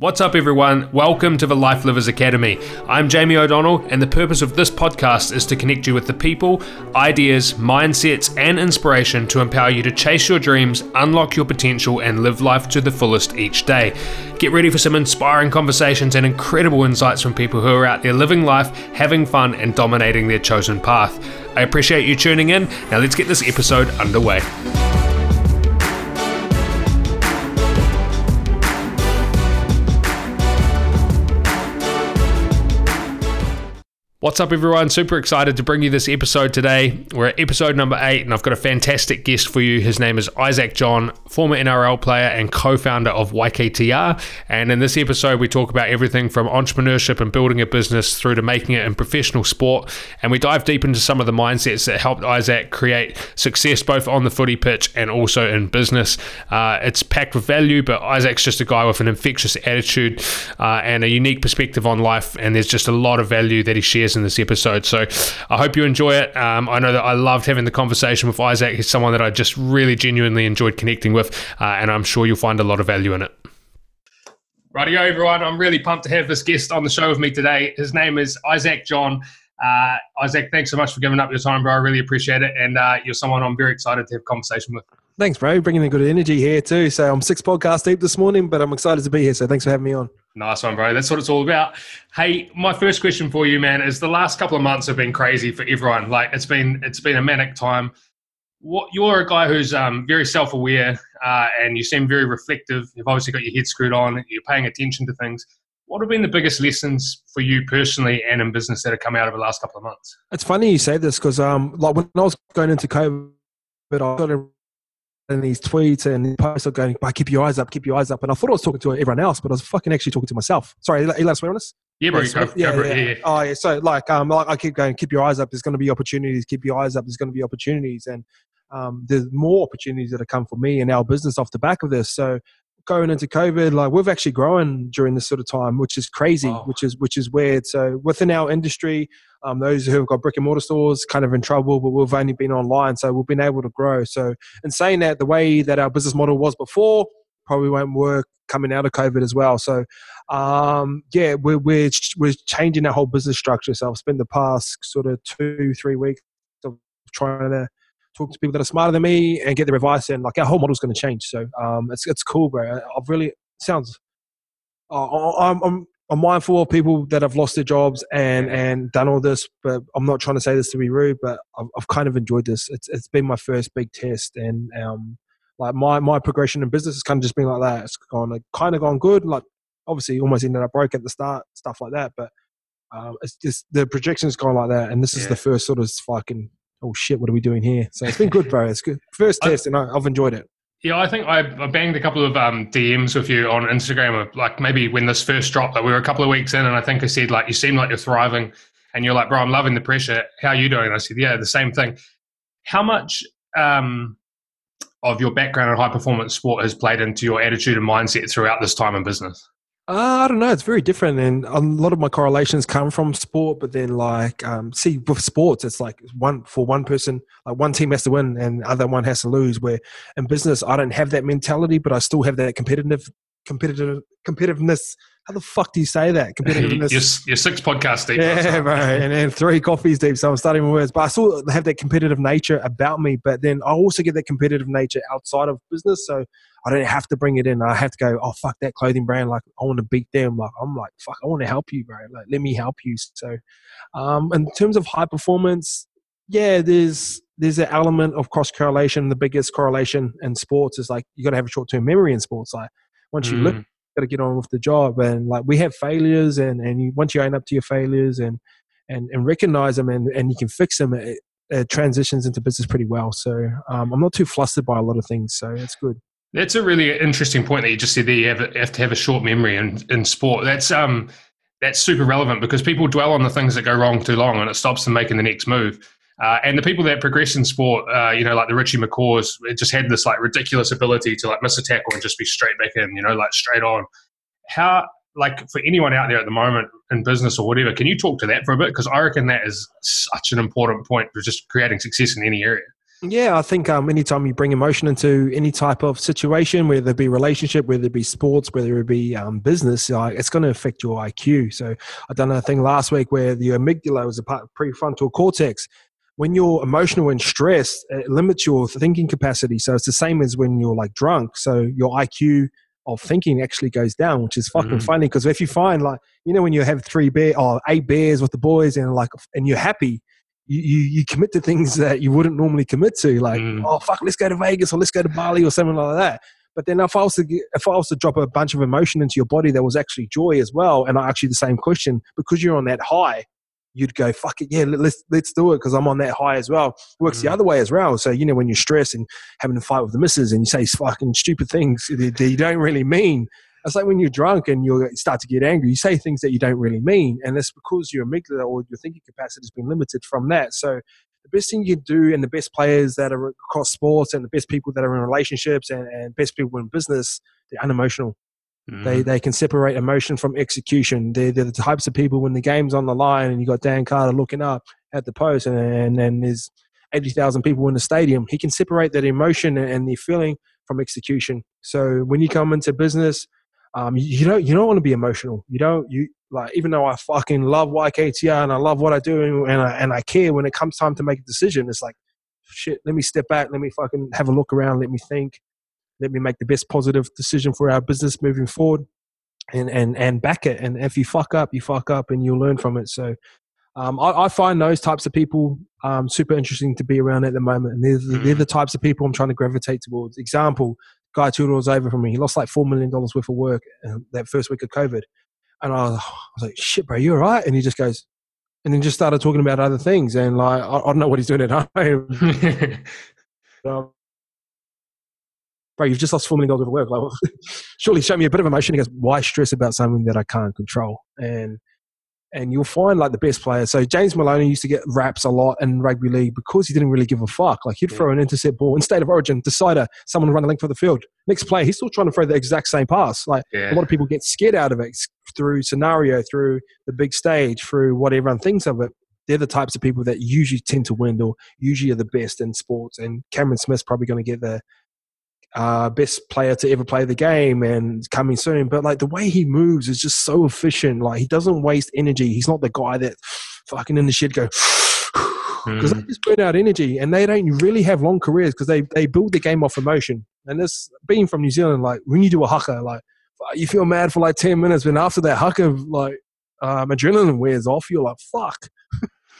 What's up, everyone? Welcome to the Life Livers Academy. I'm Jamie O'Donnell, and the purpose of this podcast is to connect you with the people, ideas, mindsets, and inspiration to empower you to chase your dreams, unlock your potential, and live life to the fullest each day. Get ready for some inspiring conversations and incredible insights from people who are out there living life, having fun, and dominating their chosen path. I appreciate you tuning in. Now, let's get this episode underway. What's up, everyone? Super excited to bring you this episode today. We're at episode number eight, and I've got a fantastic guest for you. His name is Isaac John, former NRL player and co founder of YKTR. And in this episode, we talk about everything from entrepreneurship and building a business through to making it in professional sport. And we dive deep into some of the mindsets that helped Isaac create success both on the footy pitch and also in business. Uh, it's packed with value, but Isaac's just a guy with an infectious attitude uh, and a unique perspective on life. And there's just a lot of value that he shares in this episode. So I hope you enjoy it. Um, I know that I loved having the conversation with Isaac. He's someone that I just really genuinely enjoyed connecting with, uh, and I'm sure you'll find a lot of value in it. Rightio, everyone. I'm really pumped to have this guest on the show with me today. His name is Isaac John. Uh, Isaac, thanks so much for giving up your time, bro. I really appreciate it. And uh, you're someone I'm very excited to have a conversation with. Thanks, bro. Bringing in good energy here too. So I'm six podcasts deep this morning, but I'm excited to be here. So thanks for having me on. Nice one, bro. That's what it's all about. Hey, my first question for you, man, is the last couple of months have been crazy for everyone. Like it's been it's been a manic time. What you're a guy who's um, very self-aware uh, and you seem very reflective. You've obviously got your head screwed on. You're paying attention to things. What have been the biggest lessons for you personally and in business that have come out of the last couple of months? It's funny you say this because um, like when I was going into COVID, I got a and these tweets and posts are going, keep your eyes up, keep your eyes up. And I thought I was talking to everyone else, but I was fucking actually talking to myself. Sorry, are you allowed to swear on this? Yeah, bro. Yeah, go yeah, yeah. Oh, yeah. So, like, um, like I keep going, keep your eyes up. There's going to be opportunities. Keep your eyes up. There's going to be opportunities, and um, there's more opportunities that have come for me and our business off the back of this. So, going into COVID, like we've actually grown during this sort of time, which is crazy, oh. which is which is weird. So, within our industry, um, those who have got brick and mortar stores kind of in trouble, but we've only been online, so we've been able to grow. So, in saying that, the way that our business model was before probably won't work coming out of COVID as well. So, um, yeah, we're, we're we're changing our whole business structure. So, I've spent the past sort of two three weeks of trying to talk to people that are smarter than me and get their advice. And like our whole model's going to change. So, um, it's it's cool, bro. I've really sounds. Uh, I'm, I'm I'm mindful of people that have lost their jobs and and done all this, but I'm not trying to say this to be rude, but I've, I've kind of enjoyed this. It's it's been my first big test, and um, like my my progression in business has kind of just been like that. It's gone like, kind of gone good. Like obviously, almost ended up broke at the start, stuff like that. But um, it's just the projection's gone like that, and this is the first sort of fucking oh shit, what are we doing here? So it's been good, bro. It's good first test, and I, I've enjoyed it. Yeah, I think I, I banged a couple of um, DMs with you on Instagram, of like maybe when this first dropped, like we were a couple of weeks in, and I think I said like you seem like you're thriving, and you're like, bro, I'm loving the pressure. How are you doing? And I said, yeah, the same thing. How much um, of your background in high performance sport has played into your attitude and mindset throughout this time in business? Uh, I don't know. It's very different, and a lot of my correlations come from sport. But then, like, um, see, with sports, it's like one for one person, like one team has to win, and other one has to lose. Where in business, I don't have that mentality, but I still have that competitive, competitive, competitiveness how the fuck do you say that? Competitiveness. You're, you're six podcasts deep. Yeah, bro. And then three coffees deep. So I'm starting with words. But I still have that competitive nature about me. But then I also get that competitive nature outside of business. So I don't have to bring it in. I have to go, oh, fuck that clothing brand. Like, I want to beat them. Like, I'm like, fuck, I want to help you, bro. Like, let me help you. So, um, in terms of high performance, yeah, there's there's an element of cross correlation. The biggest correlation in sports is like you got to have a short term memory in sports. Like once mm. you look got to get on with the job. And like we have failures, and and you, once you own up to your failures and and and recognize them, and and you can fix them, it, it transitions into business pretty well. So um, I'm not too flustered by a lot of things, so it's good. That's a really interesting point that you just said there. You have, have to have a short memory in, in sport. That's um that's super relevant because people dwell on the things that go wrong too long, and it stops them making the next move. Uh, and the people that progress in sport, uh, you know, like the Richie McCaws, just had this like ridiculous ability to like miss a tackle and just be straight back in, you know, like straight on. How, like, for anyone out there at the moment in business or whatever, can you talk to that for a bit? Because I reckon that is such an important point for just creating success in any area. Yeah, I think um, anytime you bring emotion into any type of situation, whether it be relationship, whether it be sports, whether it be um, business, uh, it's going to affect your IQ. So I done a thing last week where the amygdala was a part of prefrontal cortex. When you're emotional and stressed, it limits your thinking capacity. So it's the same as when you're like drunk. So your IQ of thinking actually goes down, which is fucking mm-hmm. funny. Because if you find like, you know, when you have three beer or eight beers with the boys and like, and you're happy, you, you, commit to things that you wouldn't normally commit to, like mm. oh fuck, let's go to Vegas or let's go to Bali or something like that. But then if I was to get, if I was to drop a bunch of emotion into your body that was actually joy as well, and I ask you the same question because you're on that high, you'd go fuck it, yeah, let's let's do it because I'm on that high as well. It works mm. the other way as well. So you know when you're stressed and having a fight with the missus and you say fucking stupid things that you don't really mean, it's like when you're drunk and you start to get angry, you say things that you don't really mean, and that's because your amygdala or your thinking capacity has been limited from that. So the best thing you do, and the best players that are across sports, and the best people that are in relationships, and, and best people in business, they're unemotional. Mm. They they can separate emotion from execution. They're, they're, the types of people when the game's on the line and you got Dan Carter looking up at the post, and and then there's eighty thousand people in the stadium. He can separate that emotion and the feeling from execution. So when you come into business um, you, don't you don't want to be emotional. You don't you like even though I fucking love YKTR and I love what I do and I and I care when it comes time to make a decision, it's like shit. Let me step back. Let me fucking have a look around. Let me think. Let me make the best positive decision for our business moving forward, and and and back it. And if you fuck up, you fuck up, and you'll learn from it. So. Um, I, I, find those types of people um, super interesting to be around at the moment, and they're, they're the types of people I'm trying to gravitate towards. Example: guy two doors over from me. He lost like four million dollars worth of work um, that first week of COVID, and I was, I was like, "Shit, bro, you all right?" And he just goes, and then just started talking about other things, and like I, I don't know what he's doing at home. um, bro, you've just lost four million dollars worth of work. Like, surely show me a bit of emotion. He goes, "Why stress about something that I can't control?" And and you'll find like the best players. So James Maloney used to get raps a lot in rugby league because he didn't really give a fuck. Like he'd yeah. throw an intercept ball in state of origin, decider, someone run a length for the field. Next play, he's still trying to throw the exact same pass. Like yeah. a lot of people get scared out of it through scenario, through the big stage, through what everyone thinks of it. They're the types of people that usually tend to win or usually are the best in sports. And Cameron Smith's probably going to get the uh, best player to ever play the game and coming soon. But like the way he moves is just so efficient. Like he doesn't waste energy. He's not the guy that fucking in the shed go because mm. they just burn out energy and they don't really have long careers because they they build the game off emotion. And this being from New Zealand, like when you do a haka, like you feel mad for like ten minutes, but after that haka, like um, adrenaline wears off, you're like fuck.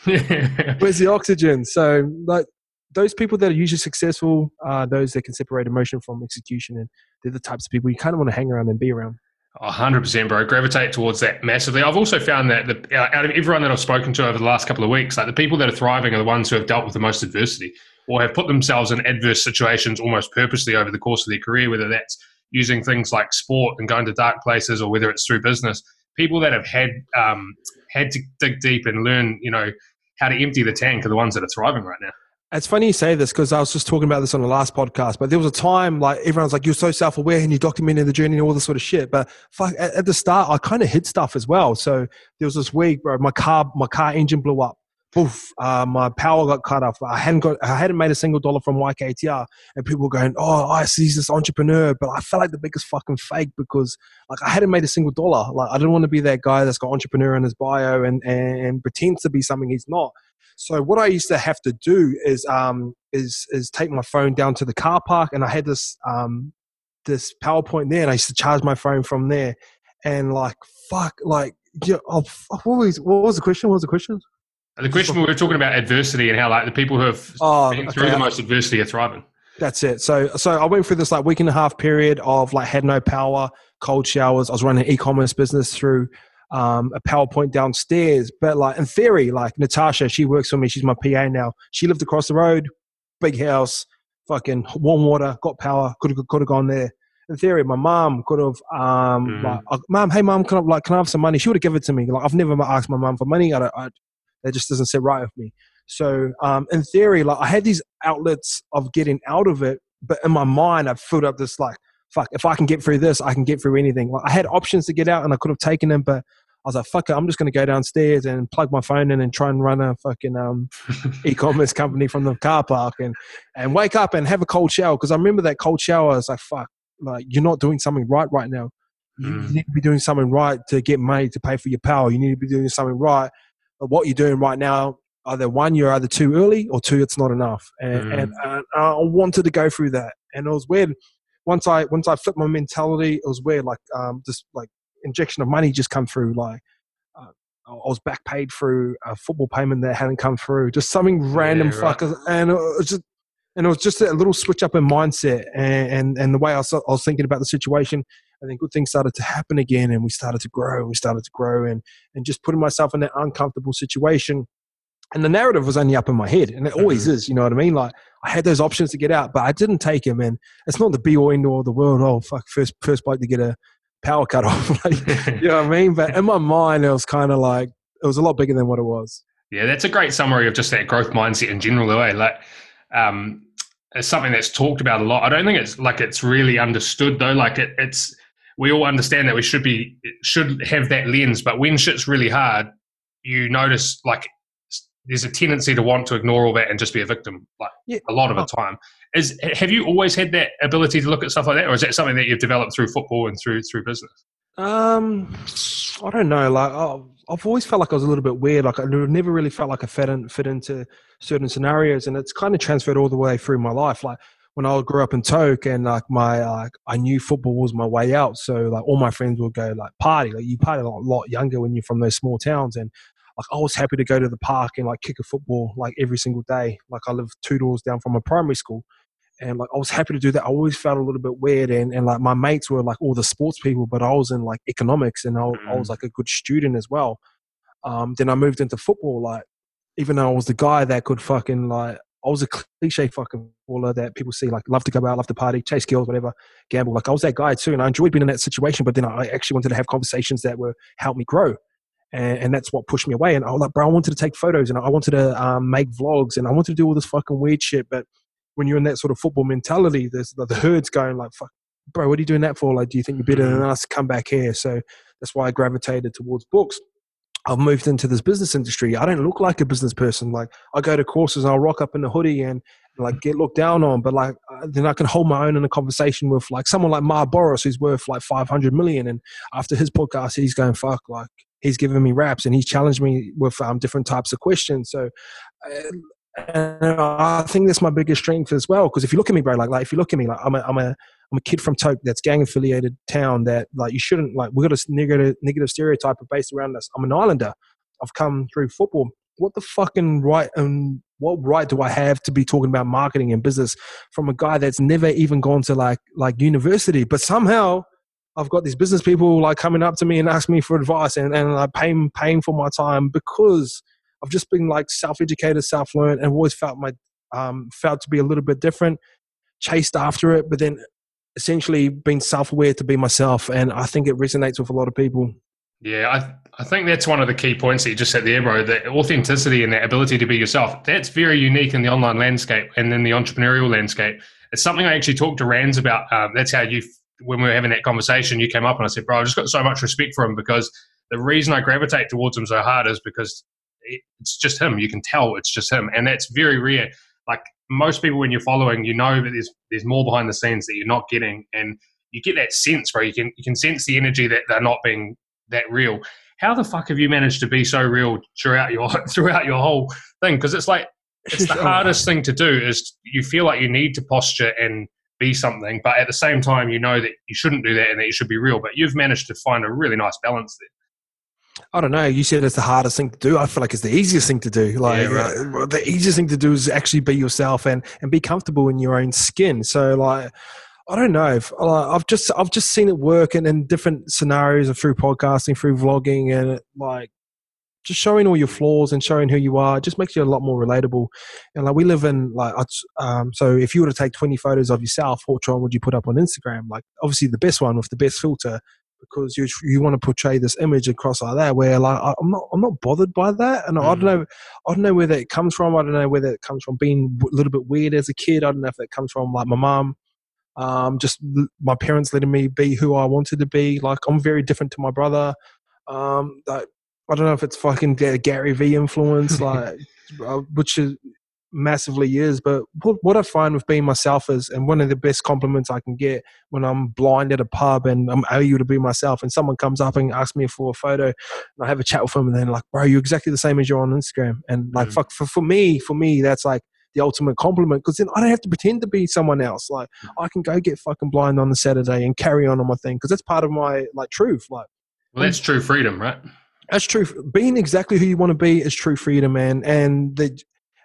Where's the oxygen? So like those people that are usually successful are those that can separate emotion from execution, and they're the types of people you kind of want to hang around and be around. hundred percent, bro. Gravitate towards that massively. I've also found that the, out of everyone that I've spoken to over the last couple of weeks, like the people that are thriving are the ones who have dealt with the most adversity or have put themselves in adverse situations almost purposely over the course of their career, whether that's using things like sport and going to dark places, or whether it's through business. People that have had um, had to dig deep and learn, you know, how to empty the tank are the ones that are thriving right now. It's funny you say this because I was just talking about this on the last podcast, but there was a time like everyone's like, you're so self aware and you documented the journey and all this sort of shit. But fuck, at, at the start, I kind of hid stuff as well. So there was this week, bro, my car, my car engine blew up. Poof, uh, my power got cut off. I hadn't got, I hadn't made a single dollar from YKTR, and people were going, "Oh, I see this entrepreneur," but I felt like the biggest fucking fake because, like, I hadn't made a single dollar. Like, I didn't want to be that guy that's got entrepreneur in his bio and and, and pretends to be something he's not. So what I used to have to do is um, is is take my phone down to the car park, and I had this um, this PowerPoint there, and I used to charge my phone from there. And like fuck, like yeah, oh, what was what was the question? What was the question? The question we were talking about adversity and how like the people who have oh, been through okay. the most adversity are thriving. That's it. So so I went through this like week and a half period of like had no power, cold showers. I was running an e-commerce business through um, a PowerPoint downstairs. But like in theory, like Natasha, she works for me. She's my PA now. She lived across the road, big house, fucking warm water, got power. Could have could have gone there. In theory, my mom could have, um, mm. like, uh, mom, hey mom, can I like can I have some money? She would have given it to me. Like I've never asked my mom for money. I, don't I that just doesn't sit right with me. So um, in theory, like I had these outlets of getting out of it, but in my mind, I filled up this like fuck, if I can get through this, I can get through anything. Like I had options to get out and I could have taken them, but was like, fuck it, I'm just going to go downstairs and plug my phone in and try and run a fucking um, e-commerce company from the car park and, and wake up and have a cold shower. Because I remember that cold shower. I was like, fuck, like you're not doing something right right now. You, Mm. you need to be doing something right to get money to pay for your power. You need to be doing something right. But what you're doing right now, either one, you're either too early, or two, it's not enough. And, Mm. and, and I wanted to go through that, and it was weird. Once I once I flipped my mentality, it was weird. Like um, this like injection of money just come through. Like uh, I was back paid through a football payment that hadn't come through. Just something random Yeah, right. fuckers, and it was just and it was just a little switch up in mindset and and, and the way I was, I was thinking about the situation. And then good things started to happen again, and we started to grow, and we started to grow, and and just putting myself in that uncomfortable situation. And the narrative was only up in my head, and it always is. You know what I mean? Like I had those options to get out, but I didn't take them. And it's not the be all end all of the world. Oh fuck, first first bloke to get a power cut off. like, you know what I mean? But in my mind, it was kind of like it was a lot bigger than what it was. Yeah, that's a great summary of just that growth mindset in general. The way, like, um, it's something that's talked about a lot. I don't think it's like it's really understood though. Like, it, it's we all understand that we should be should have that lens, but when shit's really hard, you notice like there's a tendency to want to ignore all that and just be a victim. Like Yeah. a lot of the time. Is have you always had that ability to look at stuff like that, or is that something that you've developed through football and through through business? Um, I don't know. Like I've, always felt like I was a little bit weird. Like I never really felt like I fit in, fit into certain scenarios, and it's kind of transferred all the way through my life. Like when I grew up in Toko, and like my like I knew football was my way out. So like all my friends would go like party. Like you party a lot, lot younger when you're from those small towns, and like I was happy to go to the park and like kick a football like every single day. Like I live two doors down from a primary school. And like I was happy to do that. I always felt a little bit weird, and, and like my mates were like all the sports people, but I was in like economics, and I, I was like a good student as well. Um, then I moved into football. Like even though I was the guy that could fucking like I was a cliche fucking baller that people see like love to go out, love to party, chase girls, whatever, gamble. Like I was that guy too, and I enjoyed being in that situation. But then I actually wanted to have conversations that were help me grow. And, and that's what pushed me away. And I was like, bro, I wanted to take photos and I wanted to um, make vlogs and I wanted to do all this fucking weird shit. But when you're in that sort of football mentality, there's the, the herd's going like, fuck, bro, what are you doing that for? Like, do you think you're better than us? Come back here. So that's why I gravitated towards books. I've moved into this business industry. I don't look like a business person. Like I go to courses and I'll rock up in a hoodie and like get looked down on, but like then I can hold my own in a conversation with like someone like Mar Boris who's worth like 500 million. And after his podcast, he's going, fuck, like he's giving me raps and he's challenged me with um, different types of questions. So uh, and uh, I think that's my biggest strength as well. Because if you look at me, bro, like, like if you look at me, like I'm a, I'm a, I'm a kid from Toko that's gang affiliated town that like you shouldn't like. We got a negative negative stereotype based around us. I'm an islander. I've come through football. What the fucking right and what right do I have to be talking about marketing and business from a guy that's never even gone to like like university? But somehow I've got these business people like coming up to me and asking me for advice and and like paying paying for my time because I've just been like self educated, self learned, and always felt my um, felt to be a little bit different, chased after it, but then essentially being self aware to be myself, and I think it resonates with a lot of people. Yeah, I I think that's one of the key points that you just said there, bro. The authenticity and that ability to be yourself. That's very unique in the online landscape and in the entrepreneurial landscape. It's something I actually talked to Rands about. Um, that's how you, when we were having that conversation, you came up and I said, bro, I've just got so much respect for him because the reason I gravitate towards him so hard is because it's just him. You can tell it's just him, and that's very rare. Like most people, when you're following, you know that there's there's more behind the scenes that you're not getting, and you get that sense, bro. You can you can sense the energy that they're not being that real. How the fuck have you managed to be so real throughout your throughout your whole thing? Because it's like it's the oh. hardest thing to do. Is you feel like you need to posture and be something, but at the same time, you know that you shouldn't do that and that you should be real. But you've managed to find a really nice balance there. I don't know. You said it's the hardest thing to do. I feel like it's the easiest thing to do. Like Yeah, right. uh, the easiest thing to do is actually be yourself and and be comfortable in your own skin. So like. I don't know. If, like, I've just I've just seen it work in, in different scenarios and through podcasting, through vlogging, and it, like just showing all your flaws and showing who you are just makes you a lot more relatable. And like we live in like um, so if you were to take twenty photos of yourself, which one would you put up on Instagram? Like obviously the best one with the best filter because you you want to portray this image across like that where like I- I'm not I'm not bothered by that. And I don't Mhm. know I don't know where that comes from. I don't know whether it comes from. Being a little bit weird as a kid I don't know if that comes from like my mom um just l- my parents letting me be who I wanted to be. Like I'm very different to my brother. Um, like, I don't know if it's fucking Gary Vee influence, like, uh, which is massively is. But what, what I find with being myself is, and one of the best compliments I can get when I'm blind at a pub and I'm able to be myself, and someone comes up and asks me for a photo, and I have a chat with them, and they're like, "Bro, you're exactly the same as you're on Instagram." And like, mm. fuck, for, for me, for me, that's like the ultimate compliment because then I don't have to pretend to be someone else. Like, mm. I can go get fucking blind on the Saturday and carry on on my thing because that's part of my like truth. Like, well, that's true freedom, right? That's true. Being exactly who you want to be is true freedom, man. And the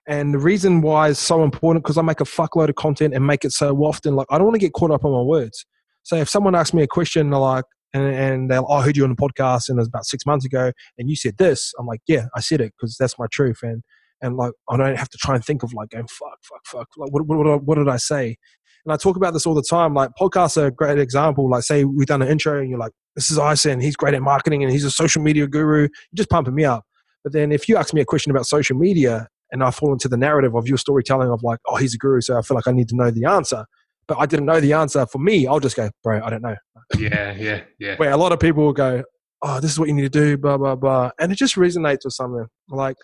and the reason why is so important because I make a fuckload of content and make it so often. Like I don't want to get caught up on my words. So if someone asks me a question, they're like, and, and they'll, oh, I heard you on the podcast and it was about six months ago, and you said this. I'm like, yeah, I said it because that's my truth. And and like I don't have to try and think of like going fuck, fuck, fuck. Like what, what, what, did I say? And I talk about this all the time. Like podcasts are a great example. Like say we've done an intro and you're like, this is Ison. He's great at marketing and he's a social media guru. You're just pumping me up. But then if you ask me a question about social media and I fall into the narrative of your storytelling of like, oh, he's a guru, so I feel like I need to know the answer. But I didn't know the answer. For me, I'll just go, bro, I don't know. Yeah, yeah, yeah. Where a lot of people will go, oh, this is what you need to do, blah, blah, blah. And it just resonates with something. Like,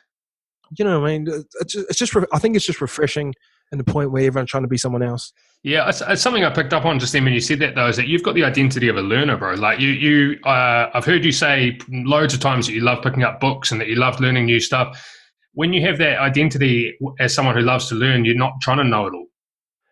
you know, I mean, it's just, it's just I think it's just refreshing and the point where everyone's trying to be someone else. Yeah, it's, it's, something I picked up on just then when you said that though, is that you've got the identity of a learner, bro. Like you, you, uh, I've heard you say loads of times that you love picking up books and that you love learning new stuff when you have that identity as someone who loves to learn, you're not trying to know it all.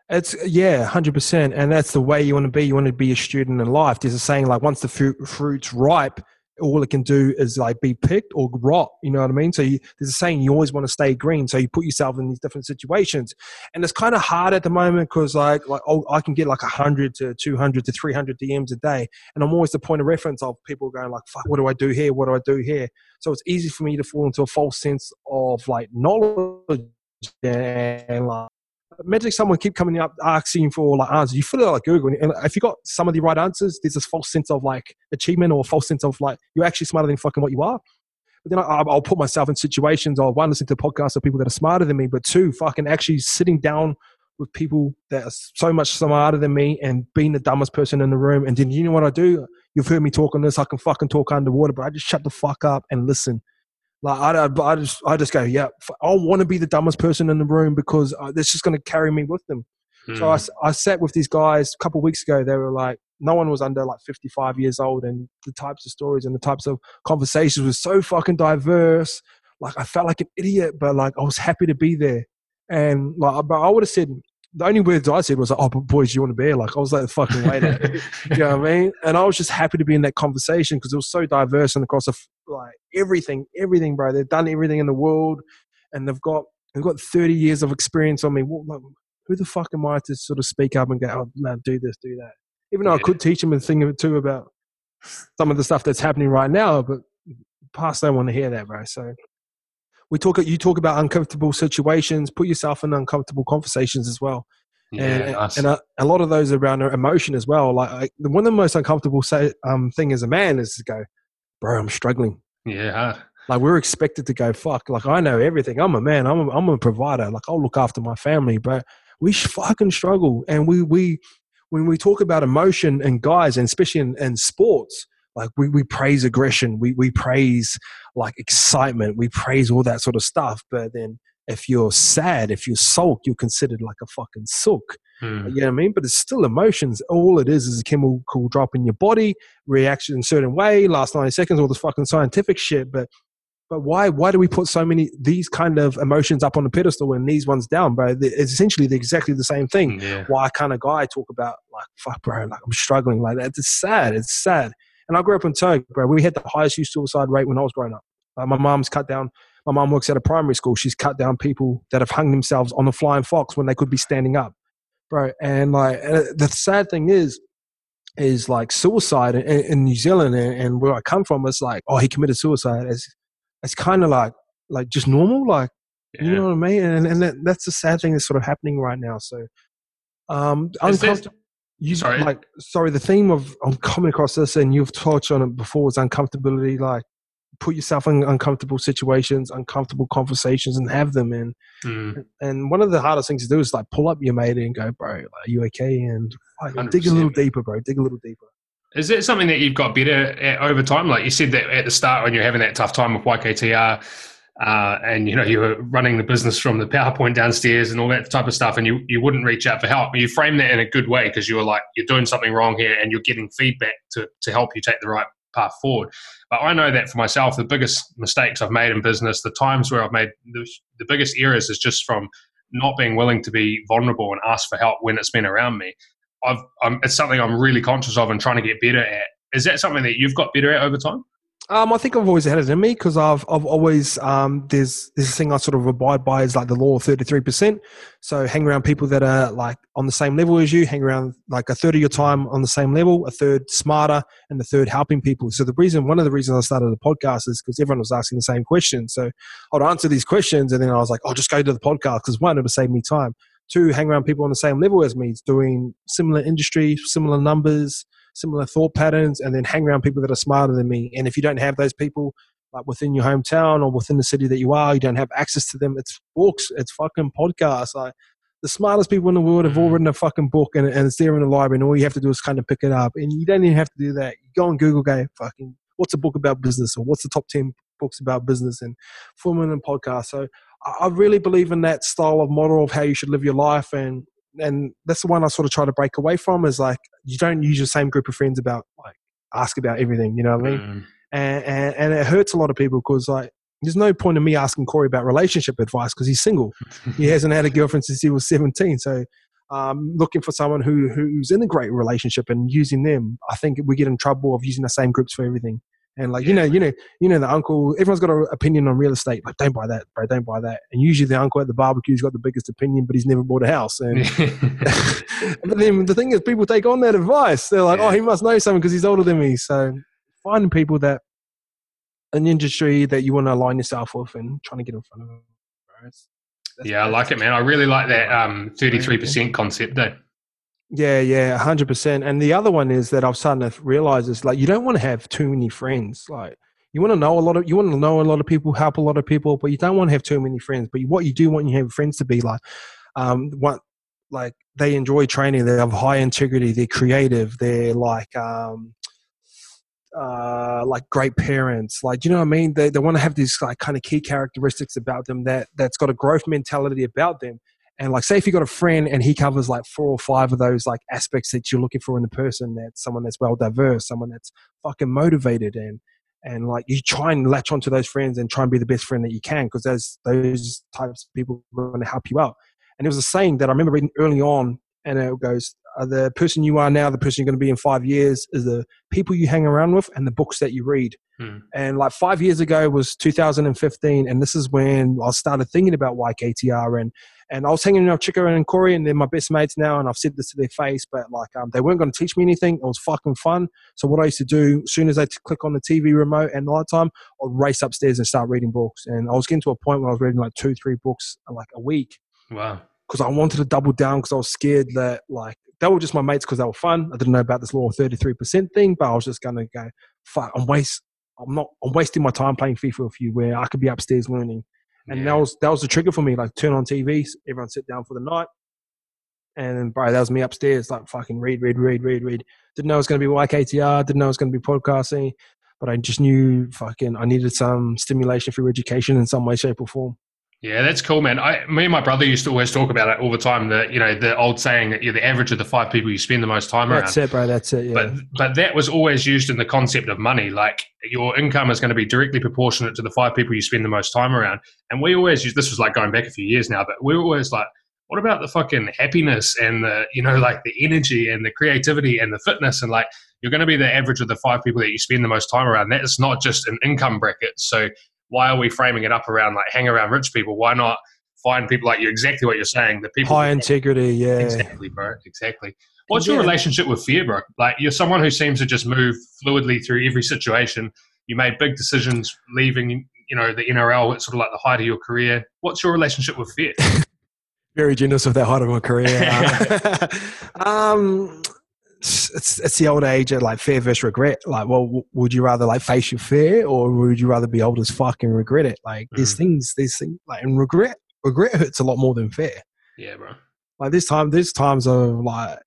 It's yeah, hundred percent, and that's the way you want to be. You want to be a student in life. There's a saying like, once the fruit, fruit's ripe, all it can do is like be picked or rot. You know what I mean? So you, there's a saying you always want to stay green. So you put yourself in these different situations, and it's kind of hard at the moment because like like oh I can get like hundred to two hundred to three hundred DMs a day, and I'm always the point of reference of people going like fuck what do I do here? What do I do here? So it's easy for me to fall into a false sense of like knowledge and like imagine someone keep coming up asking for like answers. You fill it out like Google, and if you got some of the right answers, there's this false sense of like achievement or false sense of like you're actually smarter than fucking what you are. But then I, will put myself in situations of one, listening to podcasts of people that are smarter than me, but two, fucking actually sitting down with people that are so much smarter than me and being the dumbest person in the room. And then you know what I do? You've heard me talk on this. I can fucking talk underwater, but I just shut the fuck up and listen. Like I, I, I just, I just go, yeah, I want to be the dumbest person in the room because uh, that's just going to carry me with them. Mm. So I, hmm. I sat with these guys a couple of weeks ago. They were like, no one was under like 55 years old, and the types of stories and the types of conversations were so fucking diverse. Like I felt like an idiot, but like I was happy to be there. And like, but I would have said, the only words I said was like, "Oh, but boys, you want to be Like I was like the fucking waiter, you know what I mean? And I was just happy to be in that conversation because it was so diverse and across a, like everything, everything, bro. They've done everything in the world, and they've got they've got thirty years of experience on me. What, like, who the fuck am I to sort of speak up and go, "Oh, no, do this, do that"? Even though yeah. I could teach them a thing or two about some of the stuff that's happening right now, but past don't want to hear that, bro. So we talk you talk about uncomfortable situations put yourself in uncomfortable conversations as well yeah, and, and a, a, lot of those around emotion as well like I, one of the most uncomfortable say, um, thing as a man is to go bro i'm struggling. Yeah like we're expected to go fuck. Like i know everything. I'm a man. I'm a, I'm a provider. Like i'll look after my family but we fucking struggle. And we we when we talk about emotion and guys and especially in, in sports like we, we praise aggression. We, we praise like excitement. We praise all that sort of stuff. But then if you're sad if you're sulk you're considered like a fucking sook hmm. you know what i mean but it's still emotions all it is is a chemical drop in your body reaction in a certain way last 90 seconds all this fucking scientific shit but but why why do we put so many these kind of emotions up on the pedestal and these ones down bro it's essentially the, exactly the same thing yeah. why can't a guy talk about like fuck bro like i'm struggling like that it's sad it's sad and I grew up in Turk, bro. We had the highest youth suicide rate when I was growing up. Uh, my mom's cut down. My mom works at a primary school. She's cut down people that have hung themselves on the flying fox when they could be standing up, bro. And like the sad thing is, is like suicide in, in New Zealand and, and, where I come from. It's like, oh, he committed suicide. It's it's kind of like like just normal, like yeah. you know what I mean. And and that, that's the sad thing that's sort of happening right now. So, um, uncomfortable you sorry. like sorry the theme of i'm coming across this and you've touched on it before is uncomfortability like put yourself in uncomfortable situations uncomfortable conversations and have them and mm. and one of the hardest things to do is like pull up your mate and go bro are you okay and like, dig a little deeper bro dig a little deeper Is that something that you've got better at over time? Like you said that at the start when you're having that tough time with YKTR, uh, and you know you were running the business from the PowerPoint downstairs and all that type of stuff, and you you wouldn't reach out for help. You frame that in a good way because you were like you're doing something wrong here, and you're getting feedback to to help you take the right path forward. But I know that for myself, the biggest mistakes I've made in business, the times where I've made the, the biggest errors, is just from not being willing to be vulnerable and ask for help when it's been around me. I've, I'm, it's something I'm really conscious of and trying to get better at. Is that something that you've got better at over time? Um, I think I've always had it in me because I've I've always um, there's this thing I sort of abide by is like the law of thirty three percent. So hang around people that are like on the same level as you. Hang around like a third of your time on the same level, a third smarter, and the third helping people. So the reason, one of the reasons I started the podcast is because everyone was asking the same question. So I'd answer these questions, and then I was like, "I'll oh, just go to the podcast because one, it would save me time. Two, hang around people on the same level as me, doing similar industry, similar numbers." Similar thought patterns, and then hang around people that are smarter than me. And if you don't have those people like within your hometown or within the city that you are, you don't have access to them. It's books, it's fucking podcasts. Like the smartest people in the world have all mm. written a fucking book and, and it's there in the library, and all you have to do is kind of pick it up. And you don't even have to do that. You go on Google, go fucking what's a book about business or what's the top ten books about business and forming a podcast. So I really believe in that style of model of how you should live your life and and that's the one I sort of try to break away from is like you don't use your same group of friends about like ask about everything, you know what I mean? Mm. And, and and it hurts a lot of people because like there's no point in me asking Corey about relationship advice because he's single. he hasn't had a girlfriend since he was 17. So um, looking for someone who who's in a great relationship and using them, I think we get in trouble of using the same groups for everything. And like you know, you know, you know, the uncle. Everyone's got an opinion on real estate. Like, don't buy that, bro. Don't buy that. And usually, the uncle at the barbecue's got the biggest opinion, but he's never bought a house. And but then the thing is, people take on that advice. They're like, yeah. oh, he must know something because he's older than me. So finding people that an industry that you want to align yourself with and trying to get in front of them. yeah, I like it, man. I really like that um, 33% concept, though. Yeah, yeah, hundred percent. And the other one is that I've started to realize is like you don't want to have too many friends. Like you want to know a lot of you want to know a lot of people, help a lot of people, but you don't want to have too many friends. But what you do want you have friends to be like, um, what like they enjoy training, they have high integrity, they're creative, they're like um, uh, like great parents. Like, you know what I mean? They, they want to have these like kind of key characteristics about them that that's got a growth mentality about them. And like, say if you got a friend and he covers like four or five of those like aspects that you're looking for in a person, that's someone that's well diverse, someone that's fucking motivated, and and like you try and latch onto those friends and try and be the best friend that you can because those those types of people are going to help you out. And it was a saying that I remember reading early on, and it goes, "The person you are now, the person you're going to be in five years, is the people you hang around with and the books that you read." Hmm. And like five years ago was 2015, and this is when I started thinking about YKTR and and I was hanging out with Chico and Corey, and they're my best mates now. And I've said this to their face, but like um, they weren't going to teach me anything. It was fucking fun. So what I used to do, as soon as I t- click on the TV remote at night time, I'd race upstairs and start reading books. And I was getting to a point where I was reading like two, three books like a week. Wow. Because I wanted to double down because I was scared that like they were just my mates because they were fun. I didn't know about this law 33% thing, but I was just going to go, fuck, I'm waste. I'm not. I'm wasting my time playing FIFA with you, where I could be upstairs learning and yeah. that was that was the trigger for me. Like turn on TV, everyone sit down for the night, and bro, that was me upstairs, like fucking read, read, read, read, read. Didn't know it was going to be YKTR. Didn't know it was going to be podcasting, but I just knew fucking I needed some stimulation through education in some way, shape, or form. Yeah, that's cool, man. I, me and my brother used to always talk about it all the time. The you know the old saying that you're the average of the five people you spend the most time that's around. That's it, bro. That's it. Yeah. But but that was always used in the concept of money. Like your income is going to be directly proportionate to the five people you spend the most time around. And we always use this was like going back a few years now, but we were always like, what about the fucking happiness and the you know like the energy and the creativity and the fitness and like you're going to be the average of the five people that you spend the most time around. That is not just an income bracket. So why are we framing it up around like hang around rich people? Why not? find people like you. Exactly what you're saying. The people high integrity. Yeah. Exactly, bro. Exactly. What's yeah. your relationship with fear, bro? Like you're someone who seems to just move fluidly through every situation. You made big decisions leaving, you know, the NRL at sort of like the height of your career. What's your relationship with fear? Very generous of that height of my career. um, it's it's the old age of like fear versus regret. Like, well, would you rather like face your fear, or would you rather be old as fuck and regret it? Like, mm. these things, these things, like, and regret regret hurts a lot more than fear. Yeah, bro. Like this time, there's times of like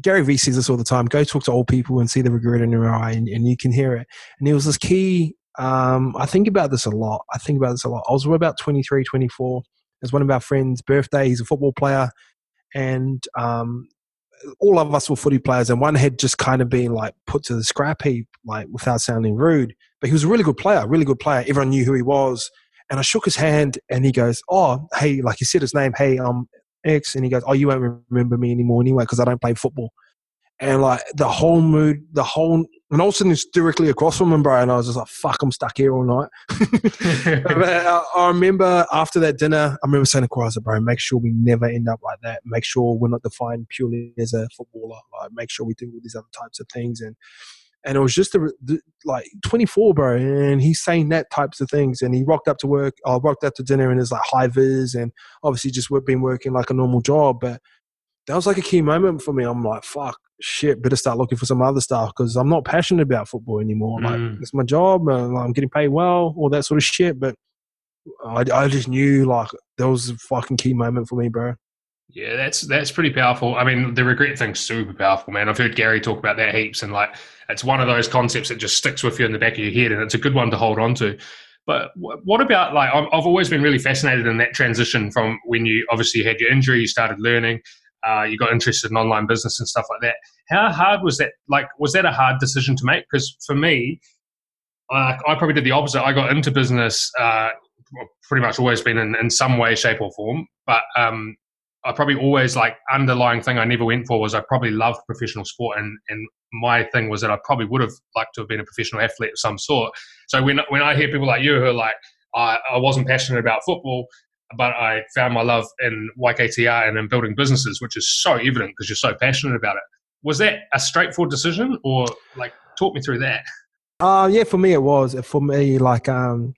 Gary Vee says this all the time. Go talk to old people and see the regret in their eye, and, and you can hear it. And it was this key. Um, I think about this a lot. I think about this a lot. I was about 23, 24. It was one of our friends' birthday. He's a football player, and um, all of us were footy players, and one had just kind of been like put to the scrap heap, like without sounding rude. But he was a really good player, really good player. Everyone knew who he was. And I shook his hand, and he goes, "Oh, hey," like he said his name, "Hey, um, X," and he goes, "Oh, you won't remember me anymore anyway because I don't play football." And like the whole mood, the whole, and all of a sudden it's directly across from him, bro. And I was just like, "Fuck, I'm stuck here all night." I, I, remember after that dinner, I remember saying to Quasi, "Bro, make sure we never end up like that. Make sure we're not defined purely as a footballer. Like, make sure we do all these other types of things." And and it was just a, like 24, bro, and he's saying that types of things, and he rocked up to work, I uh, rocked up to dinner in his like high vis, and obviously just been working like a normal job, but that was like a key moment for me. I'm like, fuck, shit, better start looking for some other stuff because I'm not passionate about football anymore. Like, mm. it's my job, and I'm getting paid well, all that sort of shit, but I, I just knew like that was a fucking key moment for me, bro. Yeah, that's that's pretty powerful. I mean, the regret thing's super powerful, man. I've heard Gary talk about that heaps, and like it's one of those concepts that just sticks with you in the back of your head, and it's a good one to hold on to. But what about like I've always been really fascinated in that transition from when you obviously had your injury, you started learning, uh, you got interested in online business and stuff like that. How hard was that? Like, was that a hard decision to make? Because for me, uh, I probably did the opposite. I got into business, uh, pretty much always been in, in some way, shape, or form. But um, I probably always like underlying thing I never went for was I probably loved professional sport and and my thing was that I probably would have liked to have been a professional athlete of some sort. So when when I hear people like you who are like I, I wasn't passionate about football, but I found my love in YKTR and in building businesses, which is so evident because you're so passionate about it. Was that a straightforward decision, or like talk me through that? Uh, yeah, for me it was. For me, like um,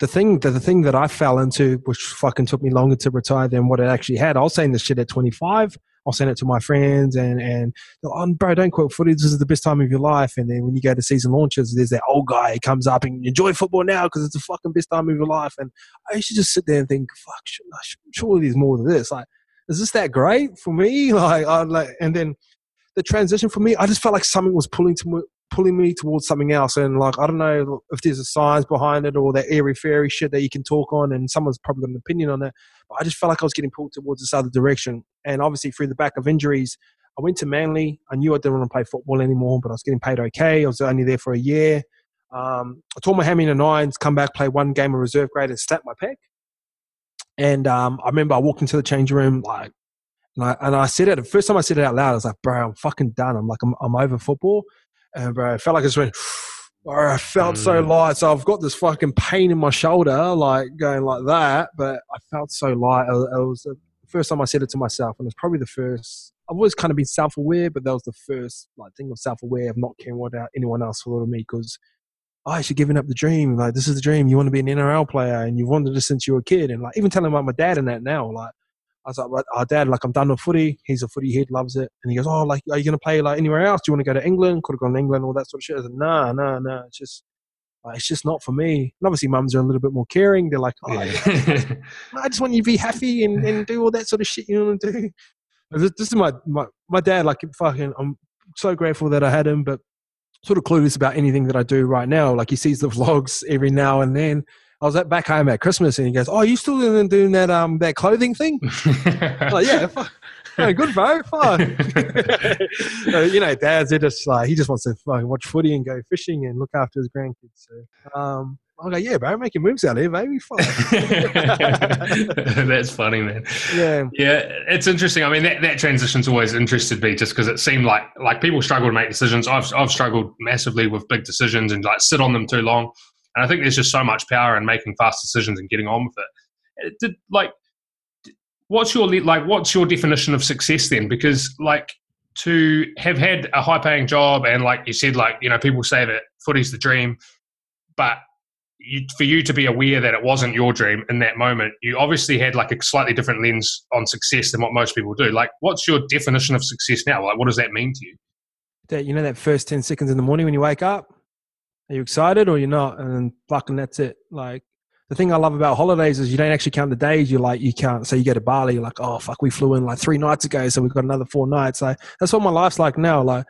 the thing the, the thing that I fell into, which fucking took me longer to retire than what it actually had. I was saying this shit at 25. I'll send it to my friends and and oh, bro, don't quote footage. This is the best time of your life. And then when you go to season launches, there's that old guy who comes up and enjoy football now because it's the fucking best time of your life. And I used to just sit there and think, fuck, surely there's more than this. Like, is this that great for me? Like, I like, and then the transition for me, I just felt like something was pulling to pulling me towards something else. And like, I don't know if there's a science behind it or that airy fairy shit that you can talk on, and someone's probably got an opinion on it. But I just felt like I was getting pulled towards this other direction. And obviously, through the back of injuries, I went to Manly. I knew I didn't want to play football anymore, but I was getting paid okay. I was only there for a year. Um, I tore my hammy in the nines, come back, play one game of reserve grade, and snap my pec. And um, I remember I walked into the change room like and I, and I said it the first time I said it out loud. I was like, "Bro, I'm fucking done. I'm like, I'm, I'm over football." And bro, I felt like I just went, or I felt mm. so light. So I've got this fucking pain in my shoulder, like going like that. But I felt so light. It, it was the first time I said it to myself, and it's probably the first. I've always kind of been self-aware, but that was the first like thing of self-aware of not caring what anyone else thought of me because oh, you're giving up the dream. Like this is the dream. You want to be an NRL player, and you've wanted this since you were a kid. And like even telling my dad and that now, like I was like, our oh, dad, like, I'm done with footy. He's a footy head, loves it. And he goes, oh, like, are you going to play like anywhere else? Do you want to go to England? Could have gone to England, all that sort of shit. I said, nah, nah, nah. It's just, like, it's just not for me. And obviously, mums are a little bit more caring. They're like, oh, yeah. I just want you to be happy and, and do all that sort of shit you want to do. This, this is my, my, my dad, like, fucking, I'm so grateful that I had him, but sort of clueless about anything that I do right now. Like, he sees the vlogs every now and then. I was at back home at Christmas, and he goes, "Oh, you still doing that um that clothing thing?" like, yeah, no, good bro, fine. so, you know, dads are just like he just wants to fucking watch footy and go fishing and look after his grandkids. So, um, I go, yeah, bro, making moves out here, baby. That's funny, man. Yeah, yeah, it's interesting. I mean, that, that transition's always interested me, just because it seemed like like people struggle to make decisions. I've I've struggled massively with big decisions and like sit on them too long. And I think there's just so much power in making fast decisions and getting on with it. it did, like, what's your like? What's your definition of success then? Because like to have had a high paying job and like you said, like you know, people say that footy's the dream, but you, for you to be aware that it wasn't your dream in that moment, you obviously had like a slightly different lens on success than what most people do. Like, what's your definition of success now? Like, what does that mean to you? That you know that first ten seconds in the morning when you wake up, are you excited or you're not? And fucking that's it. Like the thing I love about holidays is you don't actually count the days. You like you count. So you go to Bali, you're like, oh fuck, we flew in like three nights ago, so we've got another four nights. Like that's what my life's like now. Like,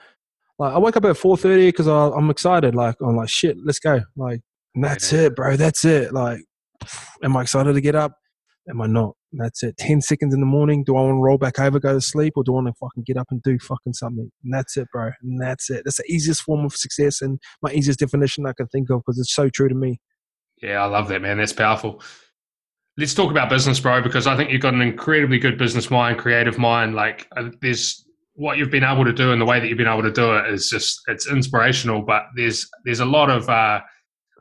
like I wake up at four thirty because I'm excited. Like I'm like shit, let's go. Like that's it, bro. That's it. Like, am I excited to get up? Am I not? That's it. 10 seconds in the morning. Do I want to roll back over, go to sleep, or do I want to fucking get up and do fucking something? And that's it, bro. And that's it. That's the easiest form of success and my easiest definition I can think of because it's so true to me. Yeah, I love that, man. That's powerful. Let's talk about business, bro, because I think you've got an incredibly good business mind, creative mind. Like, uh, there's what you've been able to do and the way that you've been able to do it is just it's inspirational. But there's there's a lot of uh,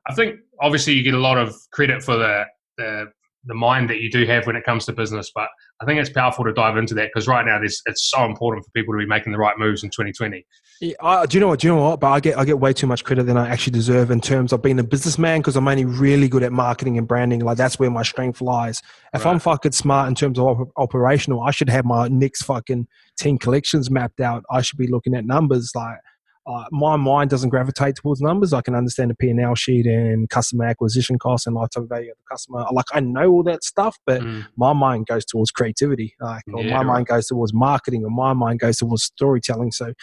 I think obviously you get a lot of credit for the the the mind that you do have when it comes to business. But I think it's powerful to dive into that because right now this it's so important for people to be making the right moves in 2020. Yeah, I, do you know what? Do you know what? But I get I get way too much credit than I actually deserve in terms of being a businessman because I'm only really good at marketing and branding. Like that's where my strength lies. If right. I'm fucking smart in terms of op- operational, I should have my next fucking ten collections mapped out. I should be looking at numbers like uh, my mind doesn't gravitate towards numbers. I can understand the P&L sheet and customer acquisition costs and lifetime value of the customer. Like I know all that stuff, but mm. my mind goes towards creativity. Like, or yeah, my right. mind goes towards marketing, or my mind goes towards storytelling. So,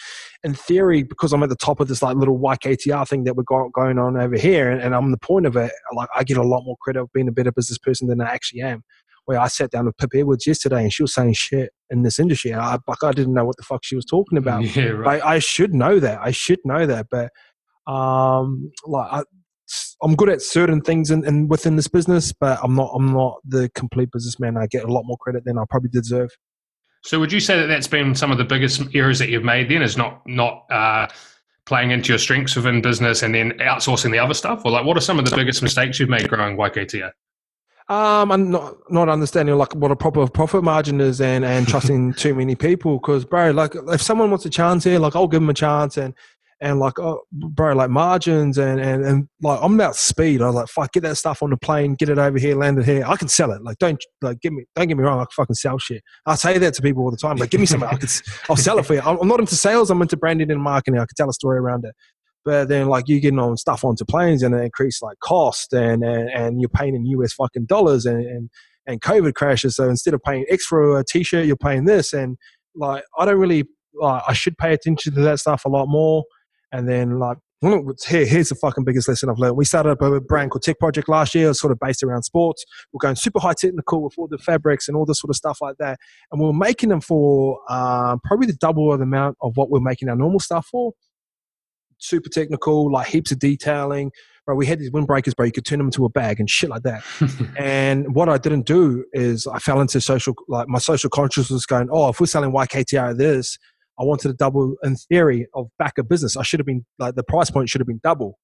in theory, because I'm at the top of this like little YKTR thing that we're got going on over here, and, and I'm the point of it, like I get a lot more credit of being a better business person than I actually am where I sat down with Pip Edwards yesterday and she was saying shit in this industry. And I, like, I didn't know what the fuck she was talking about. Yeah, right. I, I should know that. I should know that. But, um, like, I, I'm good at certain things and in, in, within this business, but I'm not. I'm not the complete businessman. I get a lot more credit than I probably deserve. So, would you say that that's been some of the biggest errors that you've made? Then is not not uh, playing into your strengths within business and then outsourcing the other stuff, or like what are some of the biggest mistakes you've made growing YKTR? Um, I'm not not understanding like what a proper profit margin is and and trusting too many people. Because bro, like if someone wants a chance here, like I'll give them a chance and and like oh, bro, like margins and and and like I'm about speed. I was like, fuck, get that stuff on the plane, get it over here, land it here. I can sell it. Like don't like give me don't get me wrong, I can fucking sell shit. I say that to people all the time. Like give me something, I could I'll sell it for you. I'm not into sales. I'm into branding and marketing. I can tell a story around it. But then like you're getting on stuff onto planes and it increase like cost and, and, and you're paying in US fucking dollars and, and, and COVID crashes. So instead of paying X for a t-shirt, you're paying this. And like, I don't really, like, I should pay attention to that stuff a lot more. And then like, here, here's the fucking biggest lesson I've learned. We started up a brand called Tech Project last year, sort of based around sports. We're going super high technical with all the fabrics and all this sort of stuff like that. And we are making them for um, probably the double of the amount of what we're making our normal stuff for super technical, like heaps of detailing. Bro, we had these windbreakers, bro. You could turn them into a bag and shit like that. and what I didn't do is I fell into social, like my social consciousness was going, oh, if we're selling YKTR this, I wanted to double in theory of back a business. I should have been like the price point should have been double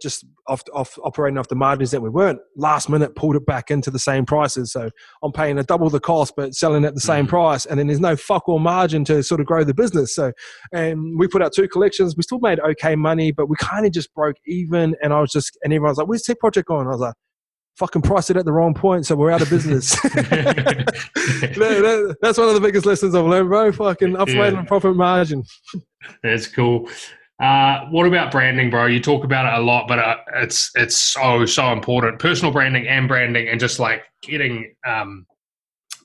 just off, off operating off the margins that we weren't last minute pulled it back into the same prices so i'm paying a double the cost but selling at the same mm. price and then there's no fuck all margin to sort of grow the business so and we put out two collections we still made okay money but we kind of just broke even and i was just and everyone's like where's tech project going i was like fucking priced it at the wrong point, so we're out of business. that's one of the biggest lessons I've learned, bro. Fucking upgrade yeah. profit margin. That's cool. Uh, what about branding, bro? You talk about it a lot, but uh, it's it's so so important. Personal branding and branding, and just like getting um,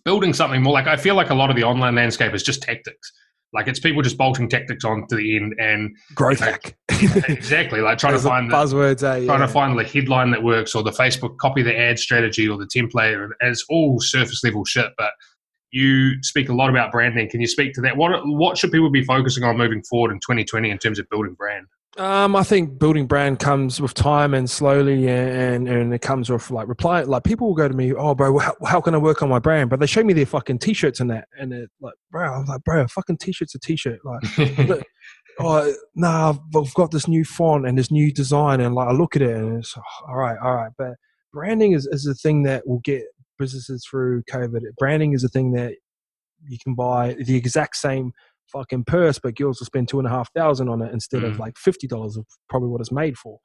building something more. Like I feel like a lot of the online landscape is just tactics. Like it's people just bolting tactics on to the end and growth hack. exactly, like trying to find the buzzwords. Uh, yeah. Trying to find the headline that works, or the Facebook copy the ad strategy, or the template. And it's all surface level shit, but you speak a lot about branding. Can you speak to that? What what should people be focusing on moving forward in 2020 in terms of building brand? Um, I think building brand comes with time and slowly, and, and it comes with like reply. Like people will go to me, "Oh, bro, how, how can I work on my brand?" But they show me their fucking t-shirts and that, and it like, bro, I'm like, bro, a fucking t-shirt's a t-shirt. Like, oh, nah, I've got this new font and this new design, and like I look at it, and it's oh, all right, all right. But branding is is the thing that will get businesses through COVID. Branding is a thing that you can buy the exact same fucking purse, but girls will spend two and a half thousand on it instead mm. of like fifty dollars of probably what it's made for.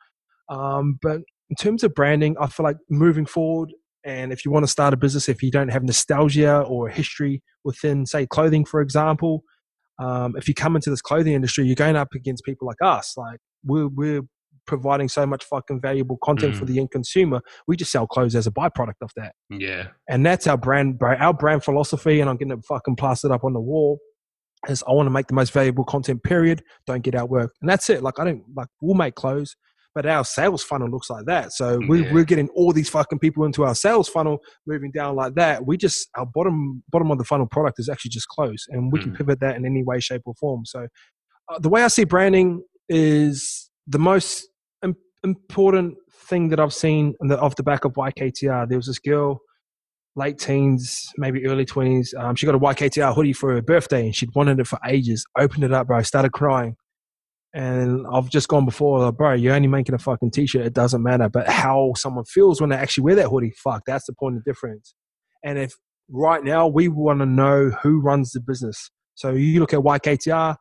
Um, but in terms of branding, I feel like moving forward, and if you want to start a business, if you don't have nostalgia or history within, say, clothing, for example, um, if you come into this clothing industry, you're going up against people like us. Like we're we're providing so much fucking valuable content mm. for the end consumer. We just sell clothes as a byproduct of that. Yeah. And that's our brand, our brand philosophy. And I'm getting it fucking plastered up on the wall. Is I want to make the most valuable content. Period. Don't get out work. and that's it. Like I don't like. We'll make clothes, but our sales funnel looks like that. So we, yeah. we're getting all these fucking people into our sales funnel, moving down like that. We just our bottom bottom of the funnel product is actually just clothes, and we mm. can pivot that in any way, shape, or form. So uh, the way I see branding is the most important thing that I've seen the, off the back of YKTR. There was this girl, late teens, maybe early 20s. Um, she got a YKTR hoodie for her birthday and she'd wanted it for ages. Opened it up, bro, started crying. And I've just gone before, like, bro, you're only making a fucking t shirt. It doesn't matter. But how someone feels when they actually wear that hoodie, fuck, that's the point of difference. And if right now we want to know who runs the business. So you look at YKTR,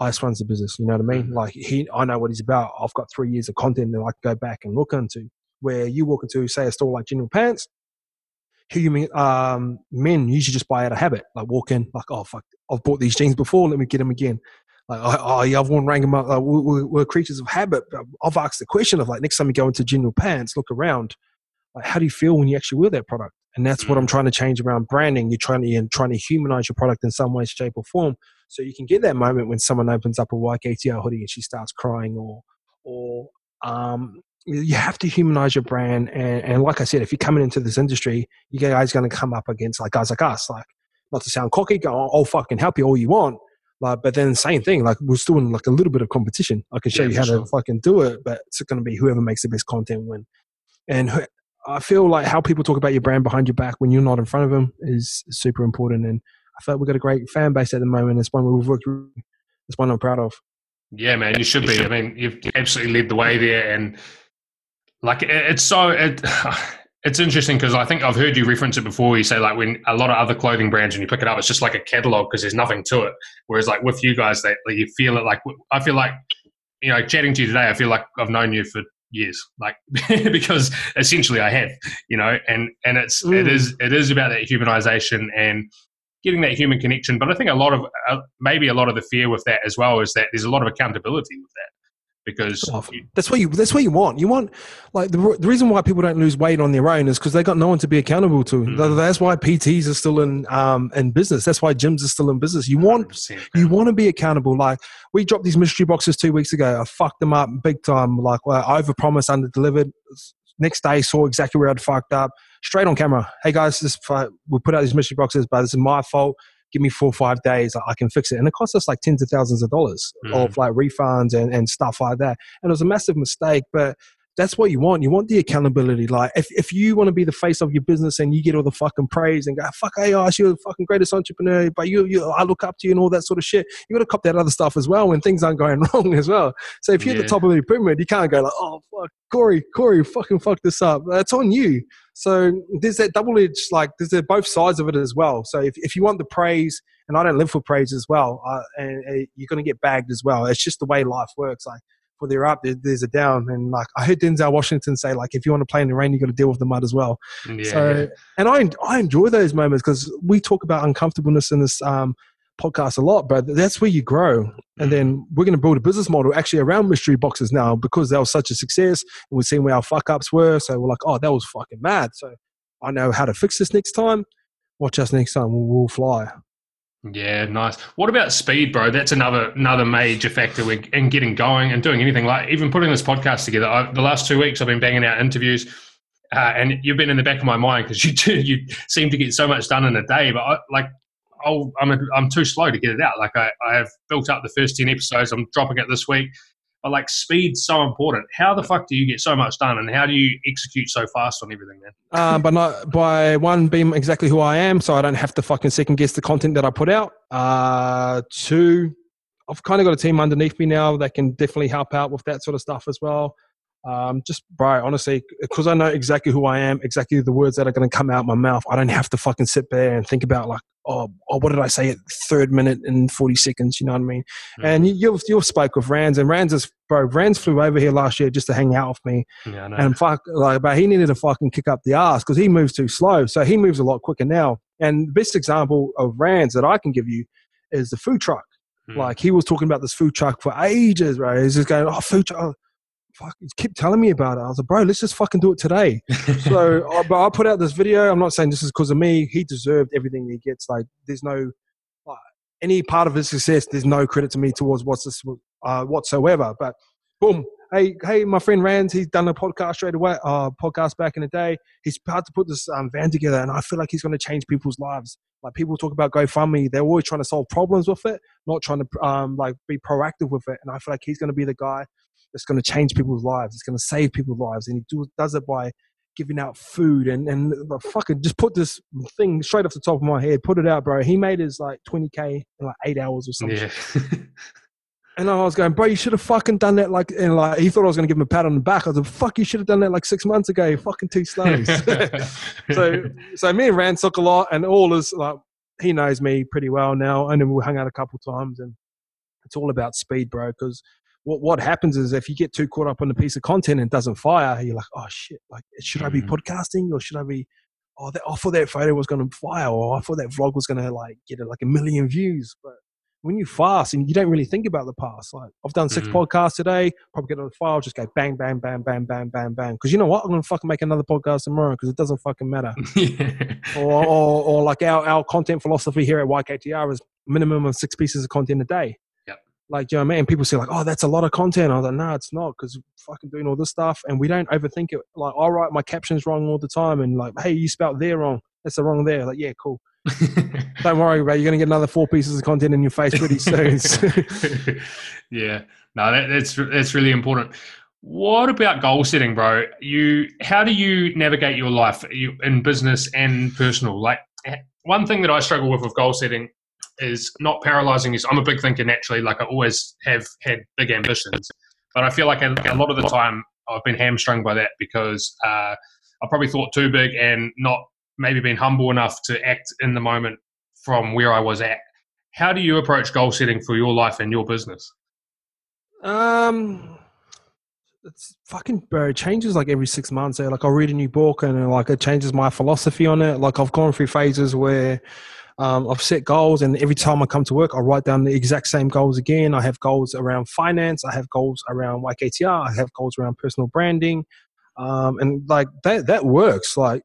Ice runs the business. You know what I mean? Mm-hmm. Like he, I know what he's about. I've got three years of content that I can go back and look into. Where you walk into, say, a store like General Pants, human um, men usually just buy out of habit. Like walk in, like, oh fuck, I've bought these jeans before. Let me get them again. Like, oh, yeah, I've worn Wrangler. Like, we're, we're, creatures of habit. I've asked the question of like, next time you go into General Pants, look around. Like, how do you feel when you actually wear that product? And that's what I'm mm. trying to change around branding. You're trying to you're trying to humanize your product in some way, shape, or form. So you can get that moment when someone opens up a YKTR hoodie and she starts crying, or or um, you have to humanize your brand. And, and like I said, if you're coming into this industry, you guys going to come up against like guys like us. Like, not to sound cocky, go, I'll fucking help you all you want. Like, but then same thing. Like, we're still in like a little bit of competition. I can show yeah, you how sure. to fucking do it, but it's going to be whoever makes the best content win. And I feel like how people talk about your brand behind your back when you're not in front of them is super important. And I felt we've got a great fan base at the moment. It's one we've worked. It's one I'm proud of. Yeah, man, you should be. I mean, you've absolutely led the way there, and like it's so it, it's interesting because I think I've heard you reference it before. You say like when a lot of other clothing brands, when you pick it up, it's just like a catalog because there's nothing to it. Whereas like with you guys, that like, you feel it. Like I feel like you know, chatting to you today, I feel like I've known you for years like because essentially i have you know and and it's mm. it is it is about that humanization and getting that human connection. But I think a lot of uh, maybe a lot of the fear with that as well is that there's a lot of accountability with that because that's what you that's what you want. You want like the, the reason why people don't lose weight on their own is because they got no one to be accountable to. Mm. That's why PTs are still in um in business. That's why gyms are still in business. You want 100%. you want to be accountable. Like we dropped these mystery boxes two weeks ago. I fucked them up big time. Like well, over promised, under delivered. Next day, saw exactly where I'd fucked up straight on camera. Hey guys, this we put out these mystery boxes, but this is my fault. Give me four or five days, I can fix it. And it cost us like tens of thousands of dollars mm. of like refunds and, and stuff like that. And it was a massive mistake, but that's what you want. You want the accountability. Like if, if you want to be the face of your business and you get all the fucking praise and go, fuck Ice, you're the fucking greatest entrepreneur, but you, you I look up to you and all that sort of shit. You got to cop that other stuff as well when things aren't going wrong as well. So if you're yeah. at the top of the pyramid, you can't go like, oh fuck, Corey, Corey, fucking fuck this up. That's on you. So there's that double edged, like there's that both sides of it as well. So if, if you want the praise, and I don't live for praise as well, uh, and uh, you're going to get bagged as well. It's just the way life works. Like for their up, there's a down. And like I heard Denzel Washington say, like if you want to play in the rain, you got to deal with the mud as well. Yeah, so, yeah. and I I enjoy those moments because we talk about uncomfortableness in this um, podcast a lot, but that's where you grow. And then we're going to build a business model actually around mystery boxes now because that was such a success. And we've seen where our fuck ups were. So we're like, oh, that was fucking mad. So I know how to fix this next time. Watch us next time. We'll, we'll fly. Yeah, nice. What about speed, bro? That's another another major factor in getting going and doing anything. Like even putting this podcast together. I, the last two weeks, I've been banging out interviews, uh, and you've been in the back of my mind because you do, you seem to get so much done in a day. But I, like, i am a, I'm too slow to get it out. Like I, I have built up the first ten episodes. I'm dropping it this week. But like speed's so important. How the fuck do you get so much done, and how do you execute so fast on everything, man? Uh, but not by one being exactly who I am, so I don't have to fucking second guess the content that I put out. Uh, two, I've kind of got a team underneath me now that can definitely help out with that sort of stuff as well. Um, just bro, honestly, because I know exactly who I am, exactly the words that are going to come out my mouth. I don't have to fucking sit there and think about like, oh, oh, what did I say at third minute and forty seconds? You know what I mean? Mm-hmm. And you've you've spoke with Rands, and Rands is bro. Rands flew over here last year just to hang out with me, yeah, and fuck, like, but he needed to fucking kick up the ass because he moves too slow. So he moves a lot quicker now. And the best example of Rands that I can give you is the food truck. Mm-hmm. Like he was talking about this food truck for ages, right? He's just going, oh, food truck. Fuck, keep telling me about it. I was like, bro, let's just fucking do it today. so, I, but I put out this video. I'm not saying this is because of me. He deserved everything he gets. Like, there's no like, any part of his success. There's no credit to me towards what's this uh, whatsoever. But boom, hey, hey, my friend Rand, he's done a podcast straight away, uh, podcast back in the day. He's about to put this um, van together, and I feel like he's going to change people's lives. Like people talk about GoFundMe, they're always trying to solve problems with it, not trying to um, like be proactive with it. And I feel like he's going to be the guy that's going to change people's lives. It's going to save people's lives, and he do, does it by giving out food and and fucking just put this thing straight off the top of my head, put it out, bro. He made his like 20k in like eight hours or something. Yeah. And I was going, bro, you should have fucking done that. Like, and like, he thought I was going to give him a pat on the back. I was like, fuck, you should have done that like six months ago. You're fucking too slow. so, so me and Rand took a lot, and all is like, he knows me pretty well now. And then we hung out a couple times, and it's all about speed, bro. Because what what happens is if you get too caught up on a piece of content and it doesn't fire, you're like, oh shit, like, should I be mm-hmm. podcasting or should I be? Oh, that, I thought that photo was going to fire, or I thought that vlog was going to like get like a million views, but when you fast and you don't really think about the past, like I've done 6 mm-hmm. podcasts today, probably get on the file, just go bang, bang, bang, bang, bang, bang, bang. Because you know what? I'm gonna fucking make another podcast tomorrow because it doesn't fucking matter. yeah. or, or, or like our, our content philosophy here at YKTR is minimum of six pieces of content a day. Like, you know what I mean? People say like, oh, that's a lot of content. I was like, no, it's not because fucking doing all this stuff and we don't overthink it. Like, I write my captions wrong all the time and like, hey, you spelt there wrong. That's the wrong there. Like, yeah, cool. Don't worry, about You're going to get another four pieces of content in your face pretty soon. yeah, no, that, that's that's really important. What about goal setting, bro? You, how do you navigate your life you, in business and personal? Like one thing that I struggle with with goal setting is not paralyzing. Is I'm a big thinker naturally. Like I always have had big ambitions, but I feel like a, lot of the time I've been hamstrung by that because uh, I probably thought too big and not maybe been humble enough to act in the moment from where I was at. How do you approach goal setting for your life and your business? Um, it's fucking bro. It changes like every six months. Eh? Like I'll read a new book and like it changes my philosophy on it. Like I've gone through phases where um, I've set goals, and every time I come to work, I write down the exact same goals again. I have goals around finance. I have goals around YKTR. I have goals around personal branding, um, and like that that works. Like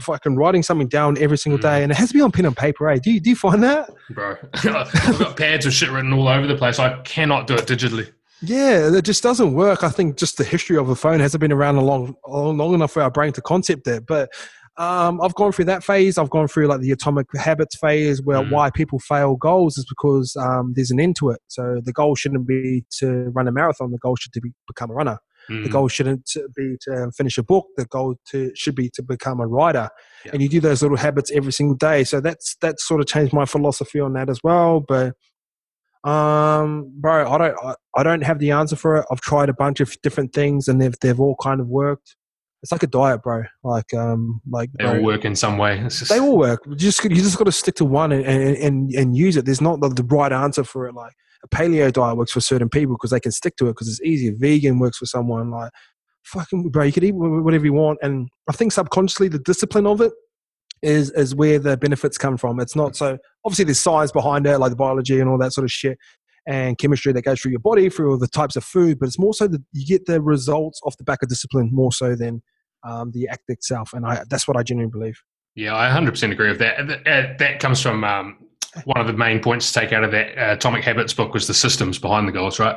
fucking writing something down every single day, mm. and it has to be on pen and paper. Eh? Do you, do you find that, bro? I've got pads of shit written all over the place. I cannot do it digitally. Yeah, it just doesn't work. I think just the history of the phone hasn't been around a long, long enough for our brain to concept it. But um, I've gone through that phase. I've gone through like the atomic habits phase, where mm. why people fail goals is because um, there's an end to it. So the goal shouldn't be to run a marathon. The goal should be become a runner. Mm. The goal shouldn't be to finish a book. The goal to, should be to become a writer. Yeah. And you do those little habits every single day. So that's that's sort of changed my philosophy on that as well. But um, bro, I don't I, I don't have the answer for it. I've tried a bunch of different things and they've they've all kind of worked. It's like a diet, bro. Like um, like they all work in some way. Just... They all work. You just you just got to stick to one and, and, and, and use it. There's not the, the right answer for it. Like a paleo diet works for certain people because they can stick to it because it's easier. Vegan works for someone like fucking bro. You could eat whatever you want, and I think subconsciously the discipline of it is is where the benefits come from. It's not so obviously there's science behind it, like the biology and all that sort of shit, and chemistry that goes through your body through all the types of food. But it's more so that you get the results off the back of discipline more so than um, the act itself, and I, that's what I genuinely believe. Yeah, I 100% agree with that. That, that comes from um, one of the main points to take out of that uh, Atomic Habits book was the systems behind the goals, right?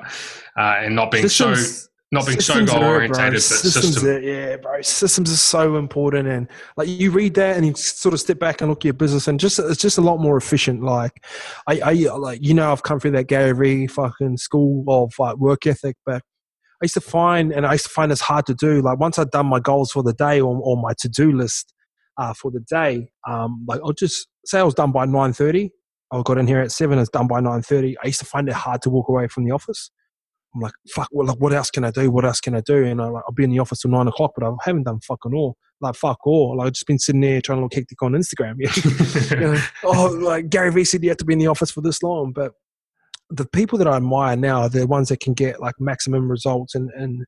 Uh, and not being systems, so not being so goal orientated, but systems. System. Are, yeah, bro. Systems are so important, and like you read that and you sort of step back and look at your business, and just it's just a lot more efficient. Like, I, I like you know I've come through that Gary Vee fucking school of like work ethic, but I used to find, and I used to find this hard to do. Like once I'd done my goals for the day or, or my to do list uh, for the day, um, like I'll just say I was done by nine thirty. I got in here at seven. It's done by nine thirty. I used to find it hard to walk away from the office. I'm like, fuck. Well, like, what else can I do? What else can I do? And I, like, I'll be in the office till nine o'clock, but I haven't done fucking all. Like fuck all. Like I've just been sitting there trying to look hectic on Instagram. you know? oh, like Gary Vee said you have to be in the office for this long, but the people that I admire now are the ones that can get like maximum results in, in,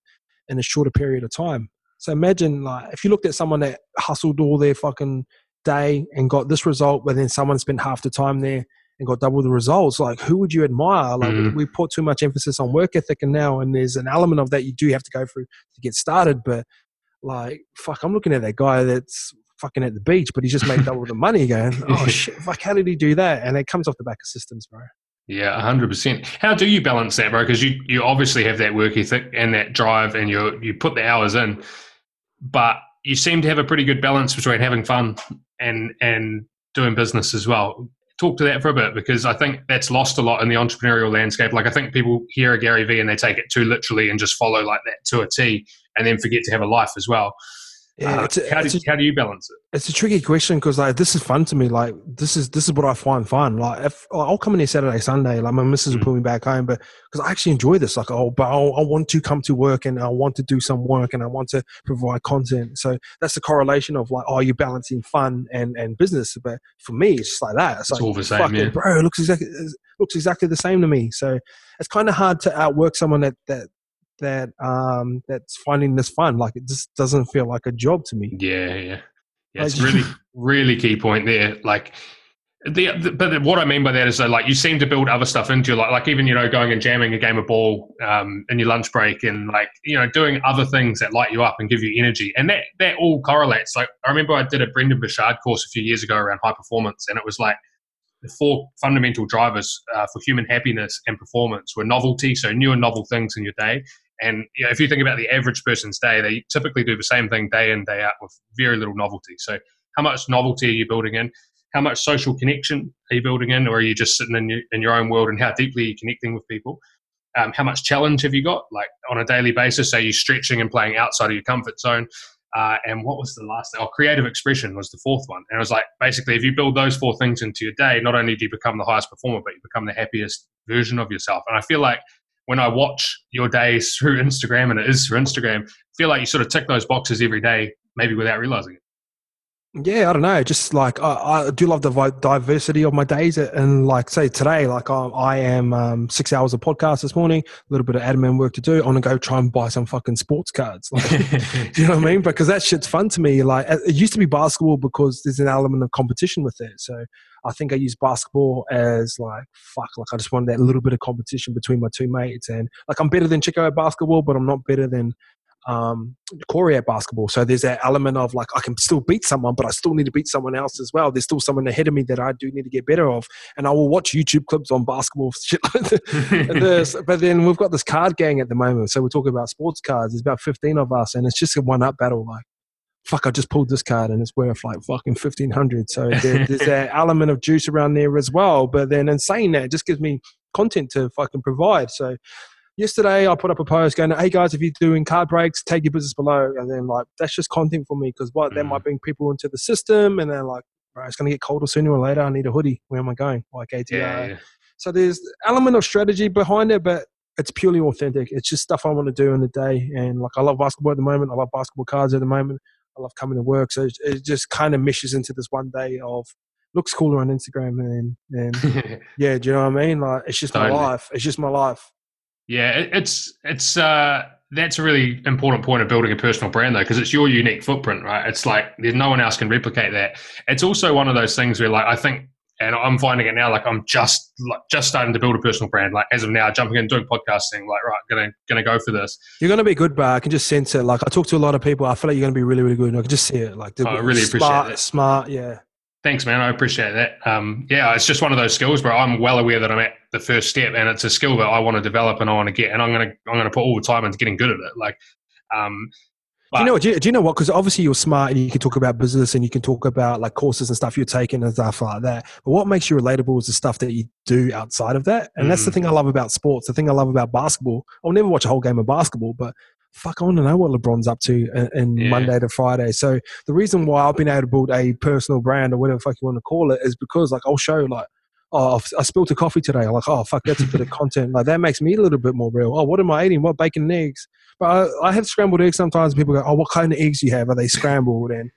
in a shorter period of time. So imagine like if you looked at someone that hustled all their fucking day and got this result, but then someone spent half the time there and got double the results. Like, who would you admire? Like, Mm. we, put too much emphasis on work ethic, and now, and there's an element of that you do have to go through to get started. But like, fuck, I'm looking at that guy that's fucking at the beach, but he's just made double the money. Going, oh shit, fuck, how did he do that? And it comes off the back of systems, bro. Yeah, hundred percent. How do you balance that, bro? Because you you obviously have that work ethic and that drive, and you you put the hours in, but you seem to have a pretty good balance between having fun and and doing business as well. Talk to that for a bit because I think that's lost a lot in the entrepreneurial landscape. Like I think people hear a Gary Vee and they take it too literally and just follow like that to a T, and then forget to have a life as well. Yeah, Uh, it's a- how, do, a- how do you balance it? it's a tricky question because like this is fun to me. Like this is this is what I find fun. Like if I'll come in here Saturday, Sunday, like my missus will Mm. put me back home, but because I actually enjoy this. Like oh, but I'll, I want to come to work and I want to do some work and I want to provide content. So that's the correlation of like oh, you're balancing fun and and business. But for me, it's just like that. It's, It's like all the same, fucking yeah. bro, it looks exactly looks exactly the same to me. So it's kind of hard to outwork someone that that that um that's finding this fun. Like it just doesn't feel like a job to me. Yeah, yeah, yeah. It's really, really key point there. Like, the, the but what I mean by that is that like you seem to build other stuff into your like, like even you know going and jamming a game of ball um, in your lunch break and like you know doing other things that light you up and give you energy, and that that all correlates. Like I remember I did a Brendon Burchard course a few years ago around high performance, and it was like the four fundamental drivers uh, for human happiness and performance were novelty, so new and novel things in your day. And you know, if you think about the average person's day, they typically do the same thing day in, day out with very little novelty. So, how much novelty are you building in? How much social connection are you building in, or are you just sitting in your, in your own world? And how deeply are you connecting with people? Um, how much challenge have you got, like on a daily basis? Are you stretching and playing outside of your comfort zone? Uh, and what was the last thing? Oh, creative expression was the fourth one. And it was like basically, if you build those four things into your day, not only do you become the highest performer, but you become the happiest version of yourself. And I feel like when I watch your days through Instagram, and it is through Instagram, I feel like you sort of tick those boxes every day, maybe without realizing it. Yeah, I don't know. Just like I, I do love the diversity of my days, and like say today, like I, I am um, six hours of podcast this morning, a little bit of admin work to do. I'm gonna go try and buy some fucking sports cards. Like, do you know what I mean? Because that shit's fun to me. Like it used to be basketball because there's an element of competition with it. So I think I use basketball as like fuck. Like I just want that little bit of competition between my two mates, and like I'm better than Chico at basketball, but I'm not better than um, Corey at basketball. So there's that element of like I can still beat someone, but I still need to beat someone else as well. There's still someone ahead of me that I do need to get better of, and I will watch YouTube clips on basketball shit like this. But then we've got this card gang at the moment. So we're talking about sports cards. There's about 15 of us, and it's just a one up battle. Like, fuck, I just pulled this card and it's worth like fucking 1500. So there, there's that element of juice around there as well. But then in saying that, it just gives me content to fucking provide. So yesterday I put up a post going, hey guys, if you're doing card breaks, take your business below. And then like, that's just content for me because what, that Mm. might bring people into the system and they're like, Bro, it's going to get colder sooner or later. I need a hoodie. Where am I going? Like ATR. yeah, yeah. So there's element of strategy behind it, but it's purely authentic. It's just stuff I want to do in the day. And like I love basketball at the moment. I love basketball cards at the moment. I love coming to work. So it, it just kind of meshes into this one day of looks cooler on Instagram and and yeah, do you know what I mean? Like it's just my life. It's just my life. Yeah, it, it's it's uh that's a really important point of building a personal brand though, because it's your unique footprint, right? It's like there's no one else can replicate that. It's also one of those things where like I think and I'm finding it now like I'm just like just starting to build a personal brand. Like as of now, jumping in doing podcasting, like right, gonna gonna go for this. You're gonna be good, but I can just sense it. Like I talk to a lot of people. I feel like you're gonna be really, really good. And I can just see it. Like Oh, I really appreciate smart, that. smart. Yeah. Thanks, man. I appreciate that. Um, yeah, it's just one of those skills where I'm well aware that I'm at the first step, and it's a skill that I want to develop and I want to get, and I'm gonna I'm gonna put all the time into getting good at it. Like, um, Do you know? Do you, do you know what? Because obviously you're smart and you can talk about business and you can talk about like courses and stuff you're taking and stuff like that. But what makes you relatable is the stuff that you do outside of that. And that's the Mm. thing I love about sports. The thing I love about basketball. I'll never watch a whole game of basketball, but fuck, I want to know what LeBron's up to in, in Yeah. Monday to Friday. So the reason why I've been able to build a personal brand or whatever the fuck you want to call it is because like I'll show like. Oh, I spilled a coffee today. I'm like, oh fuck, that's a bit of content. Like that makes me a little bit more real. Oh, what am I eating? What bacon and eggs? But I, I have scrambled eggs sometimes. People go, "Oh, what kind of eggs do you have? Are they scrambled?" And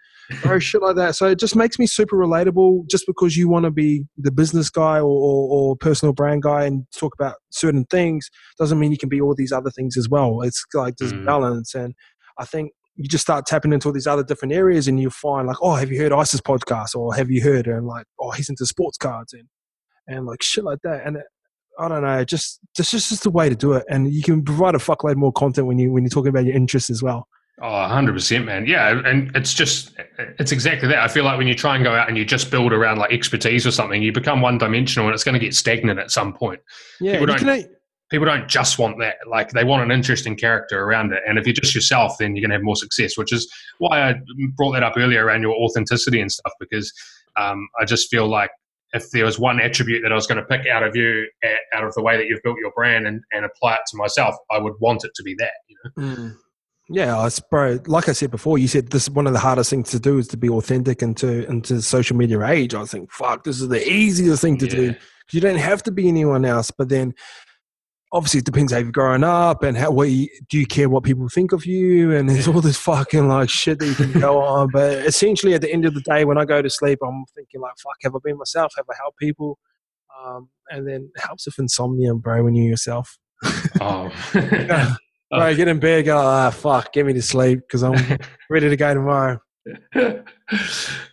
or shit like that. So it just makes me super relatable. Just because you want to be the business guy or, or, or personal brand guy and talk about certain things doesn't mean you can be all these other things as well. It's like this Mm. balance, and I think you just start tapping into all these other different areas, and you find like, "Oh, have you heard Ice's podcast?" or "Have you heard?" and like, "Oh, he's into sports cards," and and like shit like that. And I don't know, just just just the way to do it. And you can provide a fuckload more content when you when you're talking about your interests as well. Oh, 100%, man. Yeah. And it's just, it's exactly that. I feel like when you try and go out and you just build around like expertise or something, you become one dimensional and it's going to get stagnant at some point. Yeah. People don't- can, People don't just want that. Like they want an interesting character around it. And if you're just yourself, then you're going to have more success, which is why I brought that up earlier around your authenticity and stuff, because um, I just feel like if there was one attribute that I was going to pick out of you, out of the way that you've built your brand and, and apply it to myself, I would want it to be that. You know? Mm. Yeah, it's bro. Like I said before, you said this is one of the hardest things to do is to be authentic into into social media age. I think, fuck, this is the easiest thing to do. You don't have to be anyone else, but then obviously it depends how you've grown up and how what you, do you care what people think of you, and there's all this fucking like shit that you can go on. But essentially, at the end of the day, when I go to sleep, I'm thinking like, fuck, have I been myself? Have I helped people? Um, and then it helps with insomnia, bro, when you're yourself. Oh. Bro, get in bed, go, ah, fuck, get me to sleep because I'm ready to go tomorrow.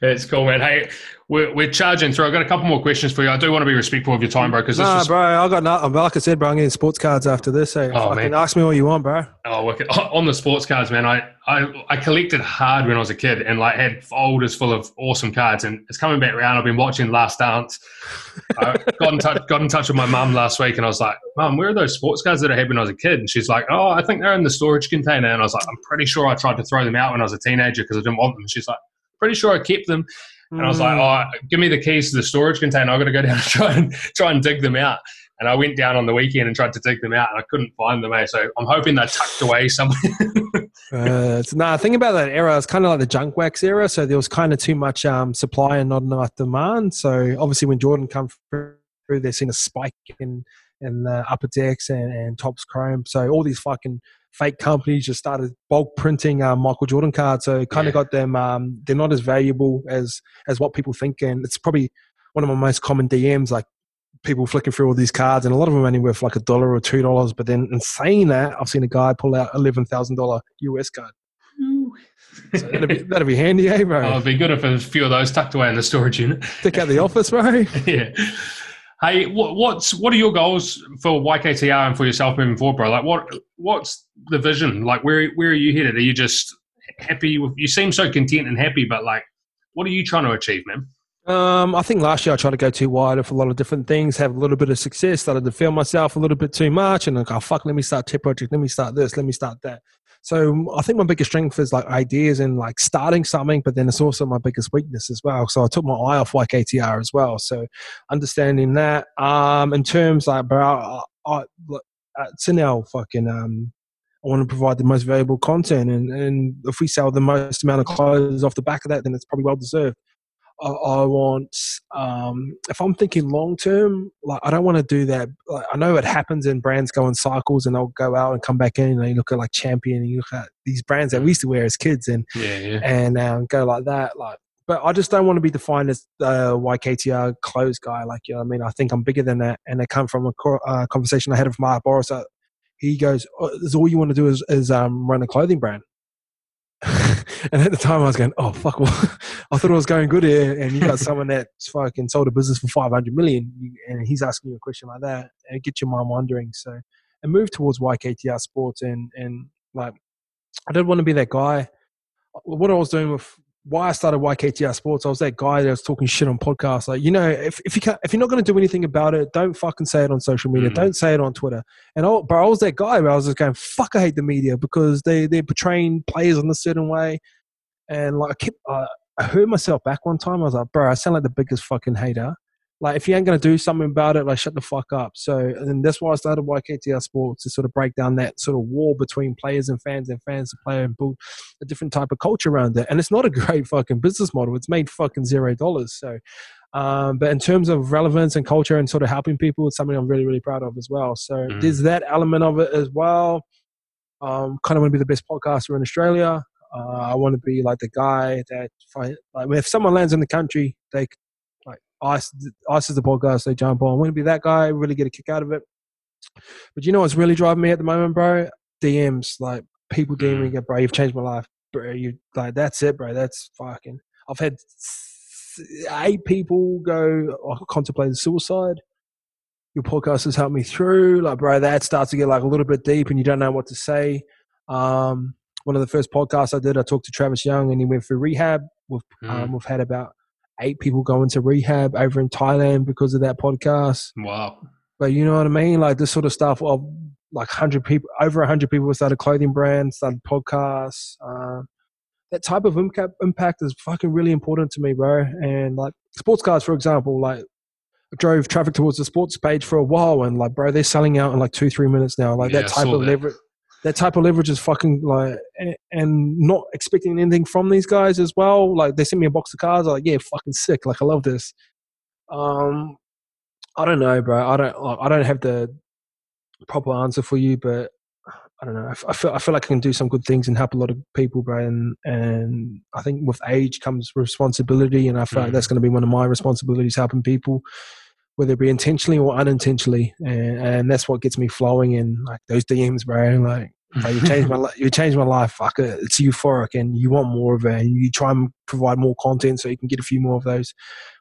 It's cool, man. Hey, we're, we're charging through. I've got a couple more questions for you. I do want to be respectful of your time, bro, because Nah, was bro, I got nothing. Like I said, bro, I'm getting sports cards after this. So Oh, man. ask me what you want, bro. oh, wicked. on the sports cards, man. I, I I collected hard when I was a kid and like had folders full of awesome cards. And it's coming back around. I've been watching Last Dance. I got in touch got in touch with my mum last week, and I was like, "Mum, where are those sports cards that I had when I was a kid?" And she's like, "Oh, I think they're in the storage container." And I was like, "I'm pretty sure I tried to throw them out when I was a teenager because I didn't want them." She's like, "Pretty sure I kept them." And I was like, Mm. "Oh, give me the keys to the storage container. I've got to go down and try and try and dig them out." And I went down on the weekend and tried to dig them out, and I couldn't find them. Eh? So I'm hoping they're tucked away somewhere. Uh, it's, nah, think about that era. It's kind of like the junk wax era. So there was kind of too much um, supply and not enough demand. So obviously, when Jordan come through, they've seen a spike in in the Upper Decks and, and Topps Chrome. So all these fucking fake companies just started bulk printing uh, Michael Jordan cards. So it kind Yeah. of got them. Um, they're not as valuable as as what people think, and it's probably one of my most common DMs. Like people flicking through all these cards, and a lot of them only worth like a dollar or two dollars. But then, in saying that, I've seen a guy pull out eleven thousand dollar US card. So that'd be that'd be handy, eh, bro? Oh, it'd be good if a few of those tucked away in the storage unit. Stick out the office, bro. yeah. Hey, what, what's what are your goals for YKTR and for yourself moving forward, bro? Like, what what's the vision? Like, where where are you headed? Are you just happy? With, you seem so content and happy, but like, what are you trying to achieve, man? Um, I think last year I tried to go too wide with a lot of different things, have a little bit of success, started to feel myself a little bit too much, and like, oh fuck, let me start tip project, let me start this, let me start that. So I think my biggest strength is like ideas and like starting something, but then it's also my biggest weakness as well. So I took my eye off YKTR as well. So understanding that, um, in terms like, bro, I, I, look, at Sinel, fucking, um, I want to provide the most valuable content, and, and if we sell the most amount of clothes off the back of that, then it's probably well deserved. I, I want um, if I'm thinking long term, like I don't want to do that. Like, I know it happens and brands go in cycles and they'll go out and come back in. And you look at like Champion and you look at these brands that we used to wear as kids and Yeah, yeah. and um, go like that. Like, but I just don't want to be defined as the YKTR clothes guy. Like, you know, I mean, I think I'm bigger than that. And it come from a co- uh, conversation I had with Mark Bouris. Uh, he goes, oh, "Is all you want to do is, is um, run a clothing brand." and at the time, I was going, "Oh fuck!" Well, I thought it was going good here, and you got someone that's fucking sold a business for five hundred million, and he's asking you a question like that, and it gets your mind wondering. So, and move towards YKTR Sports, and and like, I didn't want to be that guy. What I was doing with why I started YKTR Sports, I was that guy that was talking shit on podcasts. Like, you know, if, if you can't, if you're not going to do anything about it, don't fucking say it on social media. Mm. Don't say it on Twitter. And I, but I was that guy where I was just going, fuck, I hate the media because they they're portraying players in a certain way. And like, I kept, uh, I heard myself back one time. I was like, bro, I sound like the biggest fucking hater. Like, if you ain't going to do something about it, like, shut the fuck up. So, and that's why I started YKTR Sports to sort of break down that sort of war between players and fans and fans to play and build a different type of culture around it. And it's not a great fucking business model. It's made fucking zero dollars. So, um, but in terms of relevance and culture and sort of helping people, it's something I'm really, really proud of as well. So Mhm. there's that element of it as well. Um, kind of want to be the best podcaster in Australia. Uh, I want to be like the guy that, if, I, like, if someone lands in the country, they ice, ice is the podcast they jump on. I want to be that guy, really get a kick out of it. But you know what's really driving me at the moment, bro? DMs, like people DMing, me, go, bro, you've changed my life, bro. You like that's it, bro. That's fucking. I've had eight people go oh, contemplated suicide. Your podcast has helped me through. Like, bro, that starts to get like a little bit deep, and you don't know what to say. Um, one of the first podcasts I did, I talked to Travis Young, and he went through rehab. We've Mm. um, we've had about eight people going to rehab over in Thailand because of that podcast. Wow. But you know what I mean? Like this sort of stuff of like hundred people, over hundred people started clothing brands, started podcasts. Um, that type of impact, impact is fucking really important to me, bro. And like sports cars, for example, like I drove traffic towards the sports page for a while, and like, bro, they're selling out in like two, three minutes now. Like Yeah, that type of that. leverage. That type of leverage is fucking like, and, not expecting anything from these guys as well. Like they sent me a box of cards. I'm like, yeah, fucking sick. Like I love this. Um, I don't know, bro. I don't. like, I don't have the proper answer for you, but I don't know. I, I feel. I feel like I can do some good things and help a lot of people, bro. And and I think with age comes responsibility, and I feel like Mhm. that's going to be one of my responsibilities, helping people, whether it be intentionally or unintentionally. And, and that's what gets me flowing in like those DMs, bro. Like. bro, you changed my you changed my life. Fuck it, it's euphoric, and you want more of it. And you try and provide more content so you can get a few more of those,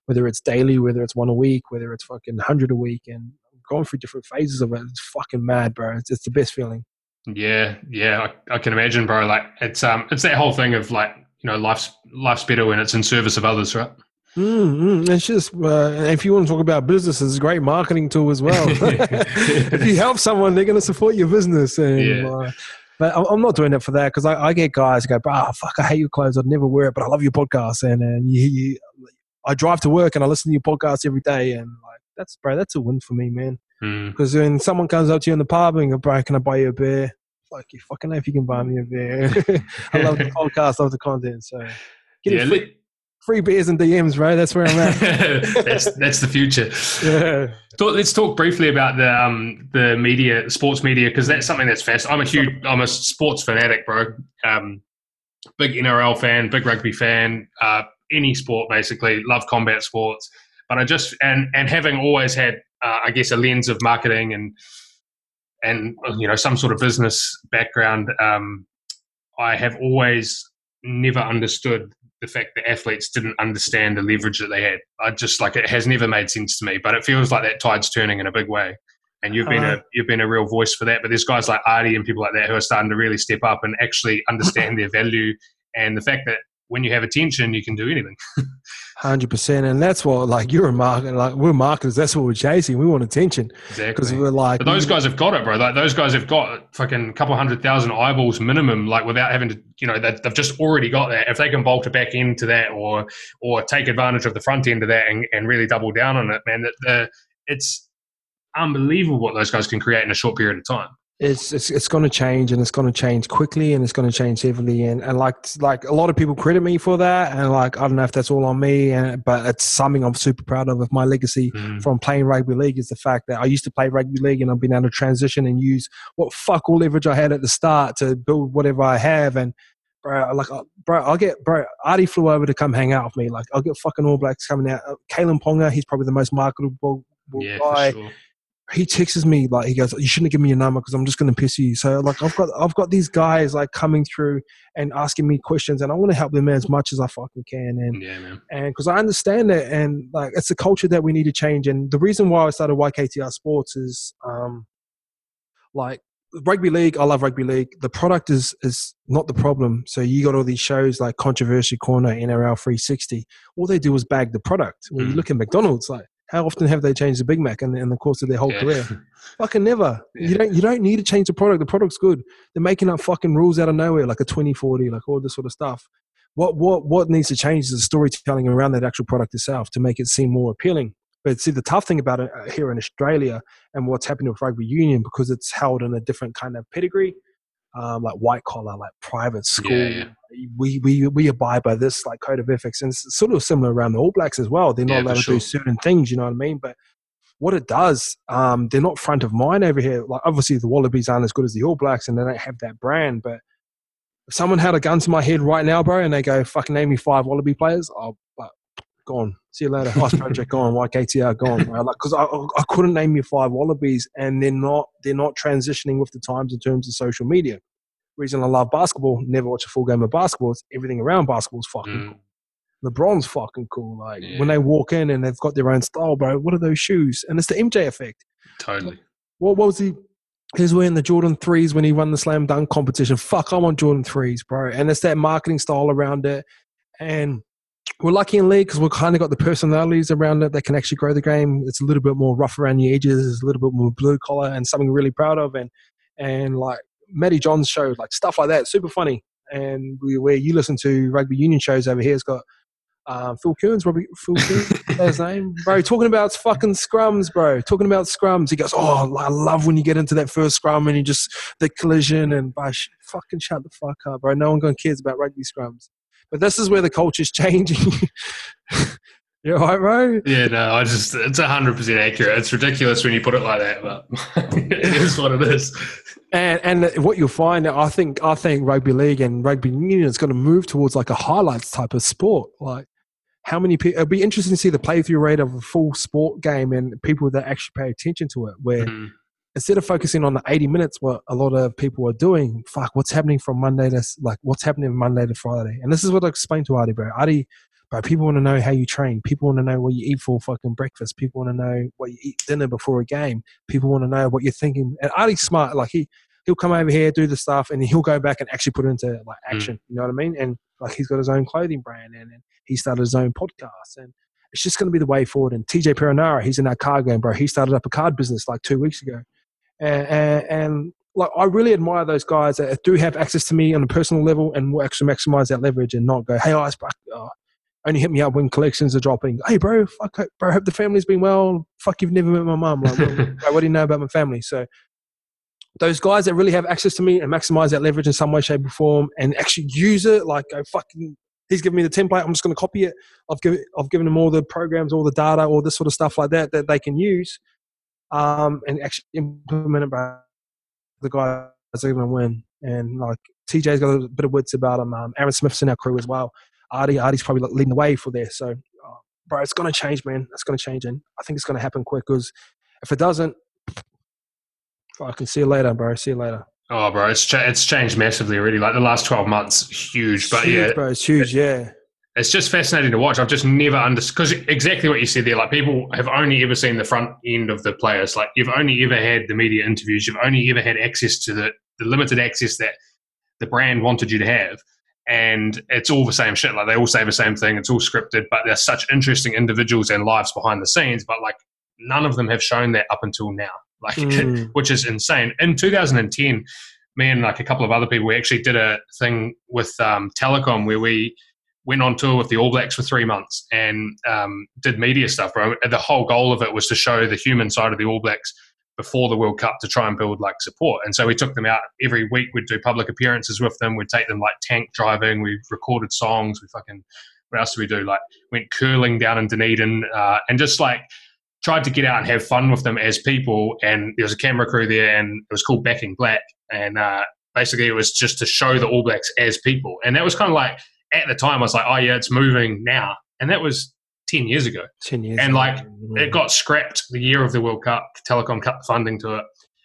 whether it's daily, whether it's one a week, whether it's fucking hundred a week, and going through different phases of it. It's fucking mad, bro. It's, it's the best feeling. Yeah, yeah, I, I can imagine, bro. Like it's um, it's that whole thing of like you know, life's life's better when it's in service of others, right? Mm, mm, it's just uh, if you want to talk about business, it's a great marketing tool as well. if you help someone, they're going to support your business. And, Yeah. uh, but I'm- not doing it for that because I, I get guys who go, "Bro, fuck, I hate your clothes. I'd never wear it, but I love your podcast." And and you, you, I drive to work and I listen to your podcast every day, and like that's bro, that's a win for me, man. Mm. Because when someone comes up to you in the pub and you go, "Bro, can I buy you a beer?" Like you fucking know if you can buy me a beer. I love the podcast, I love the content. So getting Yeah, free, free beers and DMs, bro. That's where I'm at. that's that's the future. yeah. Let's talk briefly about the um the media, sports media, because that's something that's fast. I'm a huge, I'm a sports fanatic, bro. Um, big NRL fan, big rugby fan, uh, any sport basically. Love combat sports, but I just and and having always had, uh, I guess, a lens of marketing and and you know some sort of business background. Um, I have always never understood the fact that athletes didn't understand the leverage that they had. I just like it has never made sense to me, but it feels like that tide's turning in a big way. And you've been Uh, a you've been a real voice for that. But there's guys like Artie and people like that who are starting to really step up and actually understand their value and the fact that when you have attention, you can do anything. Hundred percent, and that's what like you're a marketer. Like we're marketers. That's what we're chasing. We want attention because Exactly. we're like. But those guys have got it, bro. Like those guys have got fucking couple hundred thousand eyeballs minimum, like without having to, you know, they, they've just already got that. If they can bolt it back into that, or or take advantage of the front end of that and, and really double down on it, man, that the it's unbelievable what those guys can create in a short period of time. It's it's, it's going to change and it's going to change quickly and it's going to change heavily. And, and like like a lot of people credit me for that. And like I don't know if that's all on me and but it's something I'm super proud of of my legacy from playing rugby league is the fact that I used to play rugby league and I've been able to transition and use what fuck all leverage I had at the start to build whatever I have. And bro like uh, bro I'll get bro Artie flew over to come hang out with me. Like I'll get fucking All Blacks coming out. Uh, Kalyn Ponga he's probably the most marketable Yeah, guy. for sure. He texts me like he goes, "You shouldn't give me your number because I'm just going to piss you." So like I've got I've got these guys like coming through and asking me questions, and I want to help them as much as I fucking can, and Yeah, man. and because I understand it, and like it's a culture that we need to change. And the reason why I started YKTR Sports is um like rugby league. I love rugby league. The product is is not the problem. So you got all these shows like Controversy Corner, NRL 360. All they do is bag the product. When you Mm. look at McDonald's, like how often have they changed the Big Mac in, in the course of their whole Yeah. career? Fucking never. Yeah. You don't you don't need to change the product. The product's good. They're making up fucking rules out of nowhere, like a 2040, like all this sort of stuff. What what what needs to change is the storytelling around that actual product itself to make it seem more appealing. But see, the tough thing about it uh, here in Australia and what's happening with rugby union because it's held in a different kind of pedigree, um, like white collar, like private school. yeah. We, we we abide by this like code of ethics, and it's sort of similar around the All Blacks as well. They're not Yeah, allowed to do certain things, you know what I mean? But what it does, um, they're not front of mind over here. Like obviously the Wallabies aren't as good as the All Blacks, and they don't have that brand. But if someone had a gun to my head right now, bro, and they go, "Fucking name me five Wallaby players," I'll but gone. See you later. Ice Project gone. YKTR gone. Right? Like, because I, I couldn't name you five Wallabies, and they're not they're not transitioning with the times in terms of social media. Reason I love basketball, never watch a full game of basketball. It's everything around basketball is fucking Mm. cool. LeBron's fucking cool. Like Yeah. when they walk in and they've got their own style, bro. What are those shoes? And it's the MJ effect. Totally. What, what was he? He was wearing the Jordan threes when he won the slam dunk competition. Fuck, I want Jordan threes, bro. And it's that marketing style around it. And we're lucky in league because we've kind of got the personalities around it that can actually grow the game. It's a little bit more rough around the edges, it's a little bit more blue collar, and something we're really proud of. And and like Matty Johns show, like stuff like that, super funny. And we, where you listen to rugby union shows over here, it's got um, Phil Kearns, Robbie Phil Kearns, that his name, bro. Talking about fucking scrums, bro. Talking about scrums. He goes, "Oh, I love when you get into that first scrum and you just the collision and bro, fucking shut the fuck up, bro. No one going cares about rugby scrums." But this is where the culture's changing. You're right, bro. Yeah, no, I just it's hundred percent accurate. It's ridiculous when you put it like that, but it is what it is. And and what you'll find, I think, I think rugby league and rugby union is going to move towards like a highlights type of sport. Like how many people? It'll be interesting to see the playthrough rate of a full sport game and people that actually pay attention to it. Where Mhm. instead of focusing on the 80 minutes, what a lot of people are doing, fuck, what's happening from Monday to like what's happening Monday to Friday. And this is what I explained to Ardie, bro. Ardie, people want to know how you train. People want to know what you eat for fucking breakfast. People want to know what you eat dinner before a game. People want to know what you're thinking. And Ardie's smart. Like he he'll come over here, do the stuff, and he'll go back and actually put it into like action. You know what I mean? And like he's got his own clothing brand and, and he started his own podcast and it's just going to be the way forward. And TJ Perenara, he's in that card game, bro. He started up a card business like two weeks ago and, and, and like I really admire those guys that do have access to me on a personal level and will actually maximize that leverage and not go, hey, I uh, only hit me up when collections are dropping. Hey, bro, fuck, bro, hope the family's been well. Fuck, you've never met my mum. Like, what, what do you know about my family? So those guys that really have access to me and maximize that leverage in some way, shape, or form, and actually use it, like go fucking. He's given me the template. I'm just going to copy it. I've given I've given them all the programs, all the data, all this sort of stuff like that that they can use um, and actually implement it by the guys are going to win. And like TJ's got a bit of wits about him. Um, Aaron Smith's in our crew as well. Ardie, Ardie's probably leading the way for this. So, uh, bro, it's going to change, man. It's going to change, and I think it's going to happen quick. Because if it doesn't, I can see you later, bro. See you later. Oh, bro, it's cha- it's changed massively already. Like the last twelve months, huge. But huge, yeah, bro, it's huge. Yeah, it's just fascinating to watch. I've just never understood because exactly what you said there. Like people have only ever seen the front end of the players. Like you've only ever had the media interviews. You've only ever had access to the the limited access that the brand wanted you to have. And it's all the same shit. Like they all say the same thing. It's all scripted, but they're such interesting individuals and lives behind the scenes. But like none of them have shown that up until now. Like, Mm. which is insane. In 2010, me and like a couple of other people, we actually did a thing with um, Telecom where we went on tour with the All Blacks for three months and um, did media stuff, bro. The whole goal of it was to show the human side of the All Blacks before the World Cup to try and build like support. And so we took them out every week. We'd do public appearances with them. We'd take them like tank driving. We recorded songs. We fucking what else did we do? Like went curling down in Dunedin uh, and just like tried to get out and have fun with them as people. And there was a camera crew there, and it was called Backing Black. And uh, basically, it was just to show the All Blacks as people. And that was kind of like at the time, I was like, oh yeah, it's moving now. And that was ten years ago. ten years. And, like, Mm. It got scrapped the year of the World Cup. Telecom cut the funding to it,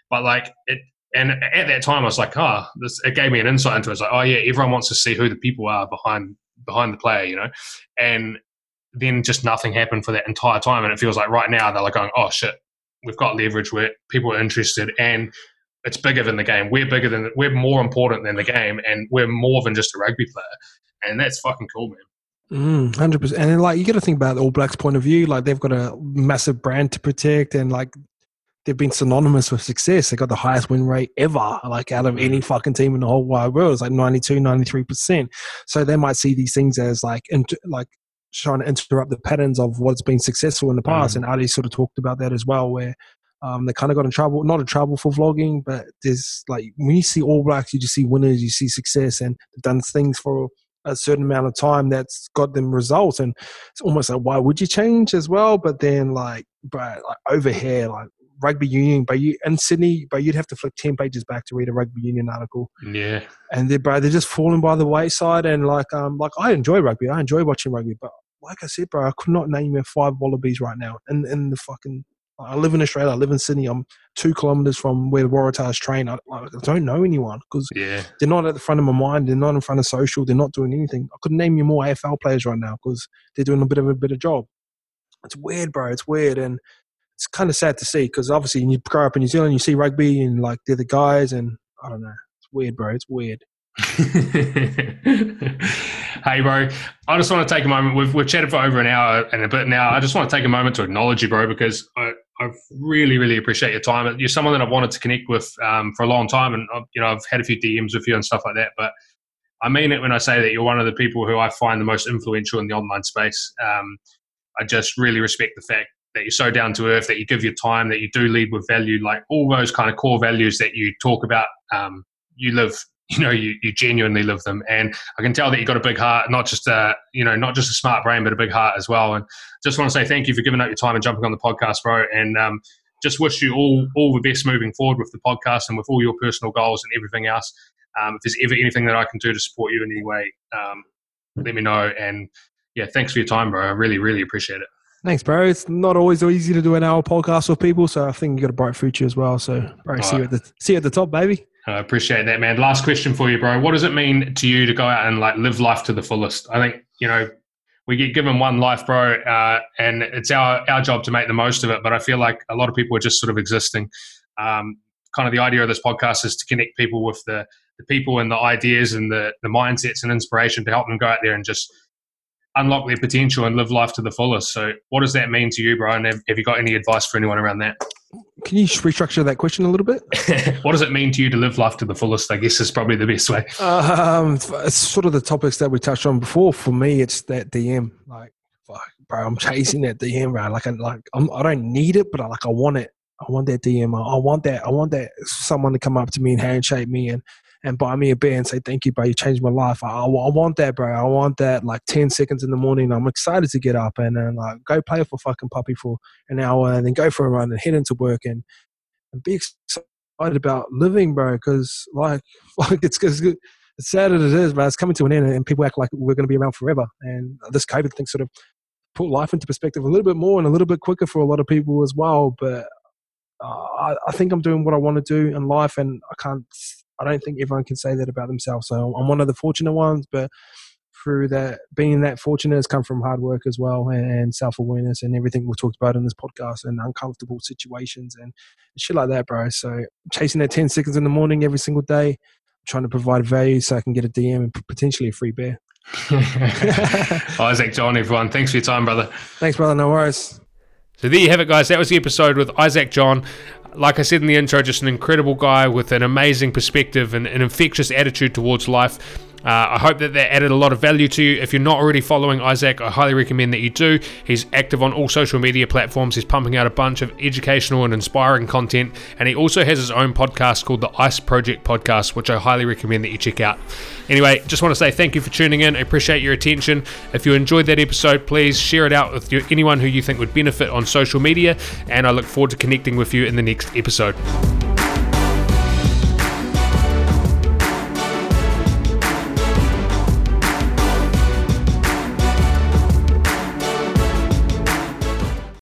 but like it. And at that time, I was like, oh, this. It gave me an insight into it. It's like, oh yeah, everyone wants to see who the people are behind behind the player, you know. And then just nothing happened for that entire time. And it feels like right now they're like going, oh shit, we've got leverage where people are interested and it's bigger than the game. We're bigger than, we're more important than the game and we're more than just a rugby player. And that's fucking cool, man. Mm, Hundred percent, and then, like you got to think about the All Blacks' point of view. Like they've got a massive brand to protect, and like they've been synonymous with success. They got the highest win rate ever, like out of any fucking team in the whole wide world. It's like 92, 93 percent. So they might see these things as like inter- like trying to interrupt the patterns of what's been successful in the past. And Ali sort of talked about that as well, where um, they kind of got in trouble, not in trouble for vlogging, but there's like when you see All Blacks, you just see winners, you see success, and they've done things for a certain amount of time that's got them results. And it's almost like, why would you change as well? But then, like, but like over here, like rugby union, but you in Sydney, but you'd have to flip ten pages back to read a rugby union article. Yeah. And they're bro, they're just falling by the wayside. And like, um, like I enjoy rugby, I enjoy watching rugby, but like I said, bro, I could not name you five wallabies right now in in the fucking I live in Australia. I live in Sydney. I'm two kilometers from where the Waratahs train. I, I don't know anyone because yeah. they're not at the front of my mind. They're not in front of social. They're not doing anything. I could name you more AFL players right now because they're doing a bit of a better job. It's weird, bro. It's weird, and it's kind of sad to see because obviously you grow up in New Zealand, you see rugby, and like they're the guys, and I don't know. It's weird, bro. It's weird. hey, bro. I just want to take a moment. We've, we've chatted for over an hour and a bit now. I just want to take a moment to acknowledge you, bro, because I, I really, really appreciate your time. You're someone that I've wanted to connect with um, for a long time, and uh, you know I've had a few DMs with you and stuff like that. But I mean it when I say that you're one of the people who I find the most influential in the online space. Um, I just really respect the fact that you're so down to earth, that you give your time, that you do lead with value, like all those kind of core values that you talk about. Um, you live you know you, you genuinely love them. And i can tell that you've got a big heart not just a you know not just a smart brain but a big heart as well. And just want to say thank you for giving up your time and jumping on the podcast bro. And um, just wish you all all the best moving forward with the podcast and with all your personal goals and everything else. Um, if there's ever anything that i can do to support you in any way um, let me know. And yeah thanks for your time bro. I really really appreciate it. Thanks, bro. It's not always easy to do an hour podcast with people, so I think you've got a bright future as well. So, bro, see you at the see you at the top, baby. I appreciate that, man. Last question for you, bro. What does it mean to you to go out and like live life to the fullest? I think you know we get given one life, bro, uh, and it's our our job to make the most of it. But I feel like a lot of people are just sort of existing. Um, kind of the idea of this podcast is to connect people with the the people and the ideas and the the mindsets and inspiration to help them go out there and just unlock their potential and live life to the fullest. So, what does that mean to you, bro? And have, have you got any advice for anyone around that? Can you restructure that question a little bit? what does it mean to you to live life to the fullest? I guess is probably the best way. Um, it's sort of the topics that we touched on before. For me, it's that DM. Like, fuck, bro, I'm chasing that DM, bro. Like, I like I'm, I do not need it, but I like I want it. I want that DM. I, I want that. I want that someone to come up to me and handshake me and and buy me a beer and say thank you, bro. You changed my life. I, I, want that, bro. I want that. Like ten seconds in the morning, I'm excited to get up and then like go play for fucking puppy for an hour and then go for a run and head into work and and be excited about living, bro. Because like like it's, It's sad as it is, but it's coming to an end, and people act like we're going to be around forever. And this COVID thing sort of put life into perspective a little bit more and a little bit quicker for a lot of people as well. But uh, I, I, think I'm doing what I want to do in life, and I can't I don't think everyone can say that about themselves. So I'm one of the fortunate ones, but through that, being that fortunate has come from hard work as well and self awareness and everything we talked about in this podcast and uncomfortable situations and shit like that, bro. So chasing that 10 seconds in the morning every single day, trying to provide value so I can get a DM and potentially a free beer. Isaac John, everyone. Thanks for your time, brother. Thanks, brother. No worries. So there you have it, guys. That was the episode with Isaac John like I said in the intro, just an incredible guy with an amazing perspective and an infectious attitude towards life. Uh, I hope that that added a lot of value to you. If you're not already following Isaac, I highly recommend that you do. He's active on all social media platforms. He's pumping out a bunch of educational and inspiring content, and he also has his own podcast called the Ice Project Podcast, which I highly recommend that you check out. Anyway, just want to say thank you for tuning in. I appreciate your attention. If you enjoyed that episode, please share it out with anyone who you think would benefit on social media, and I look forward to connecting with you in the next episode.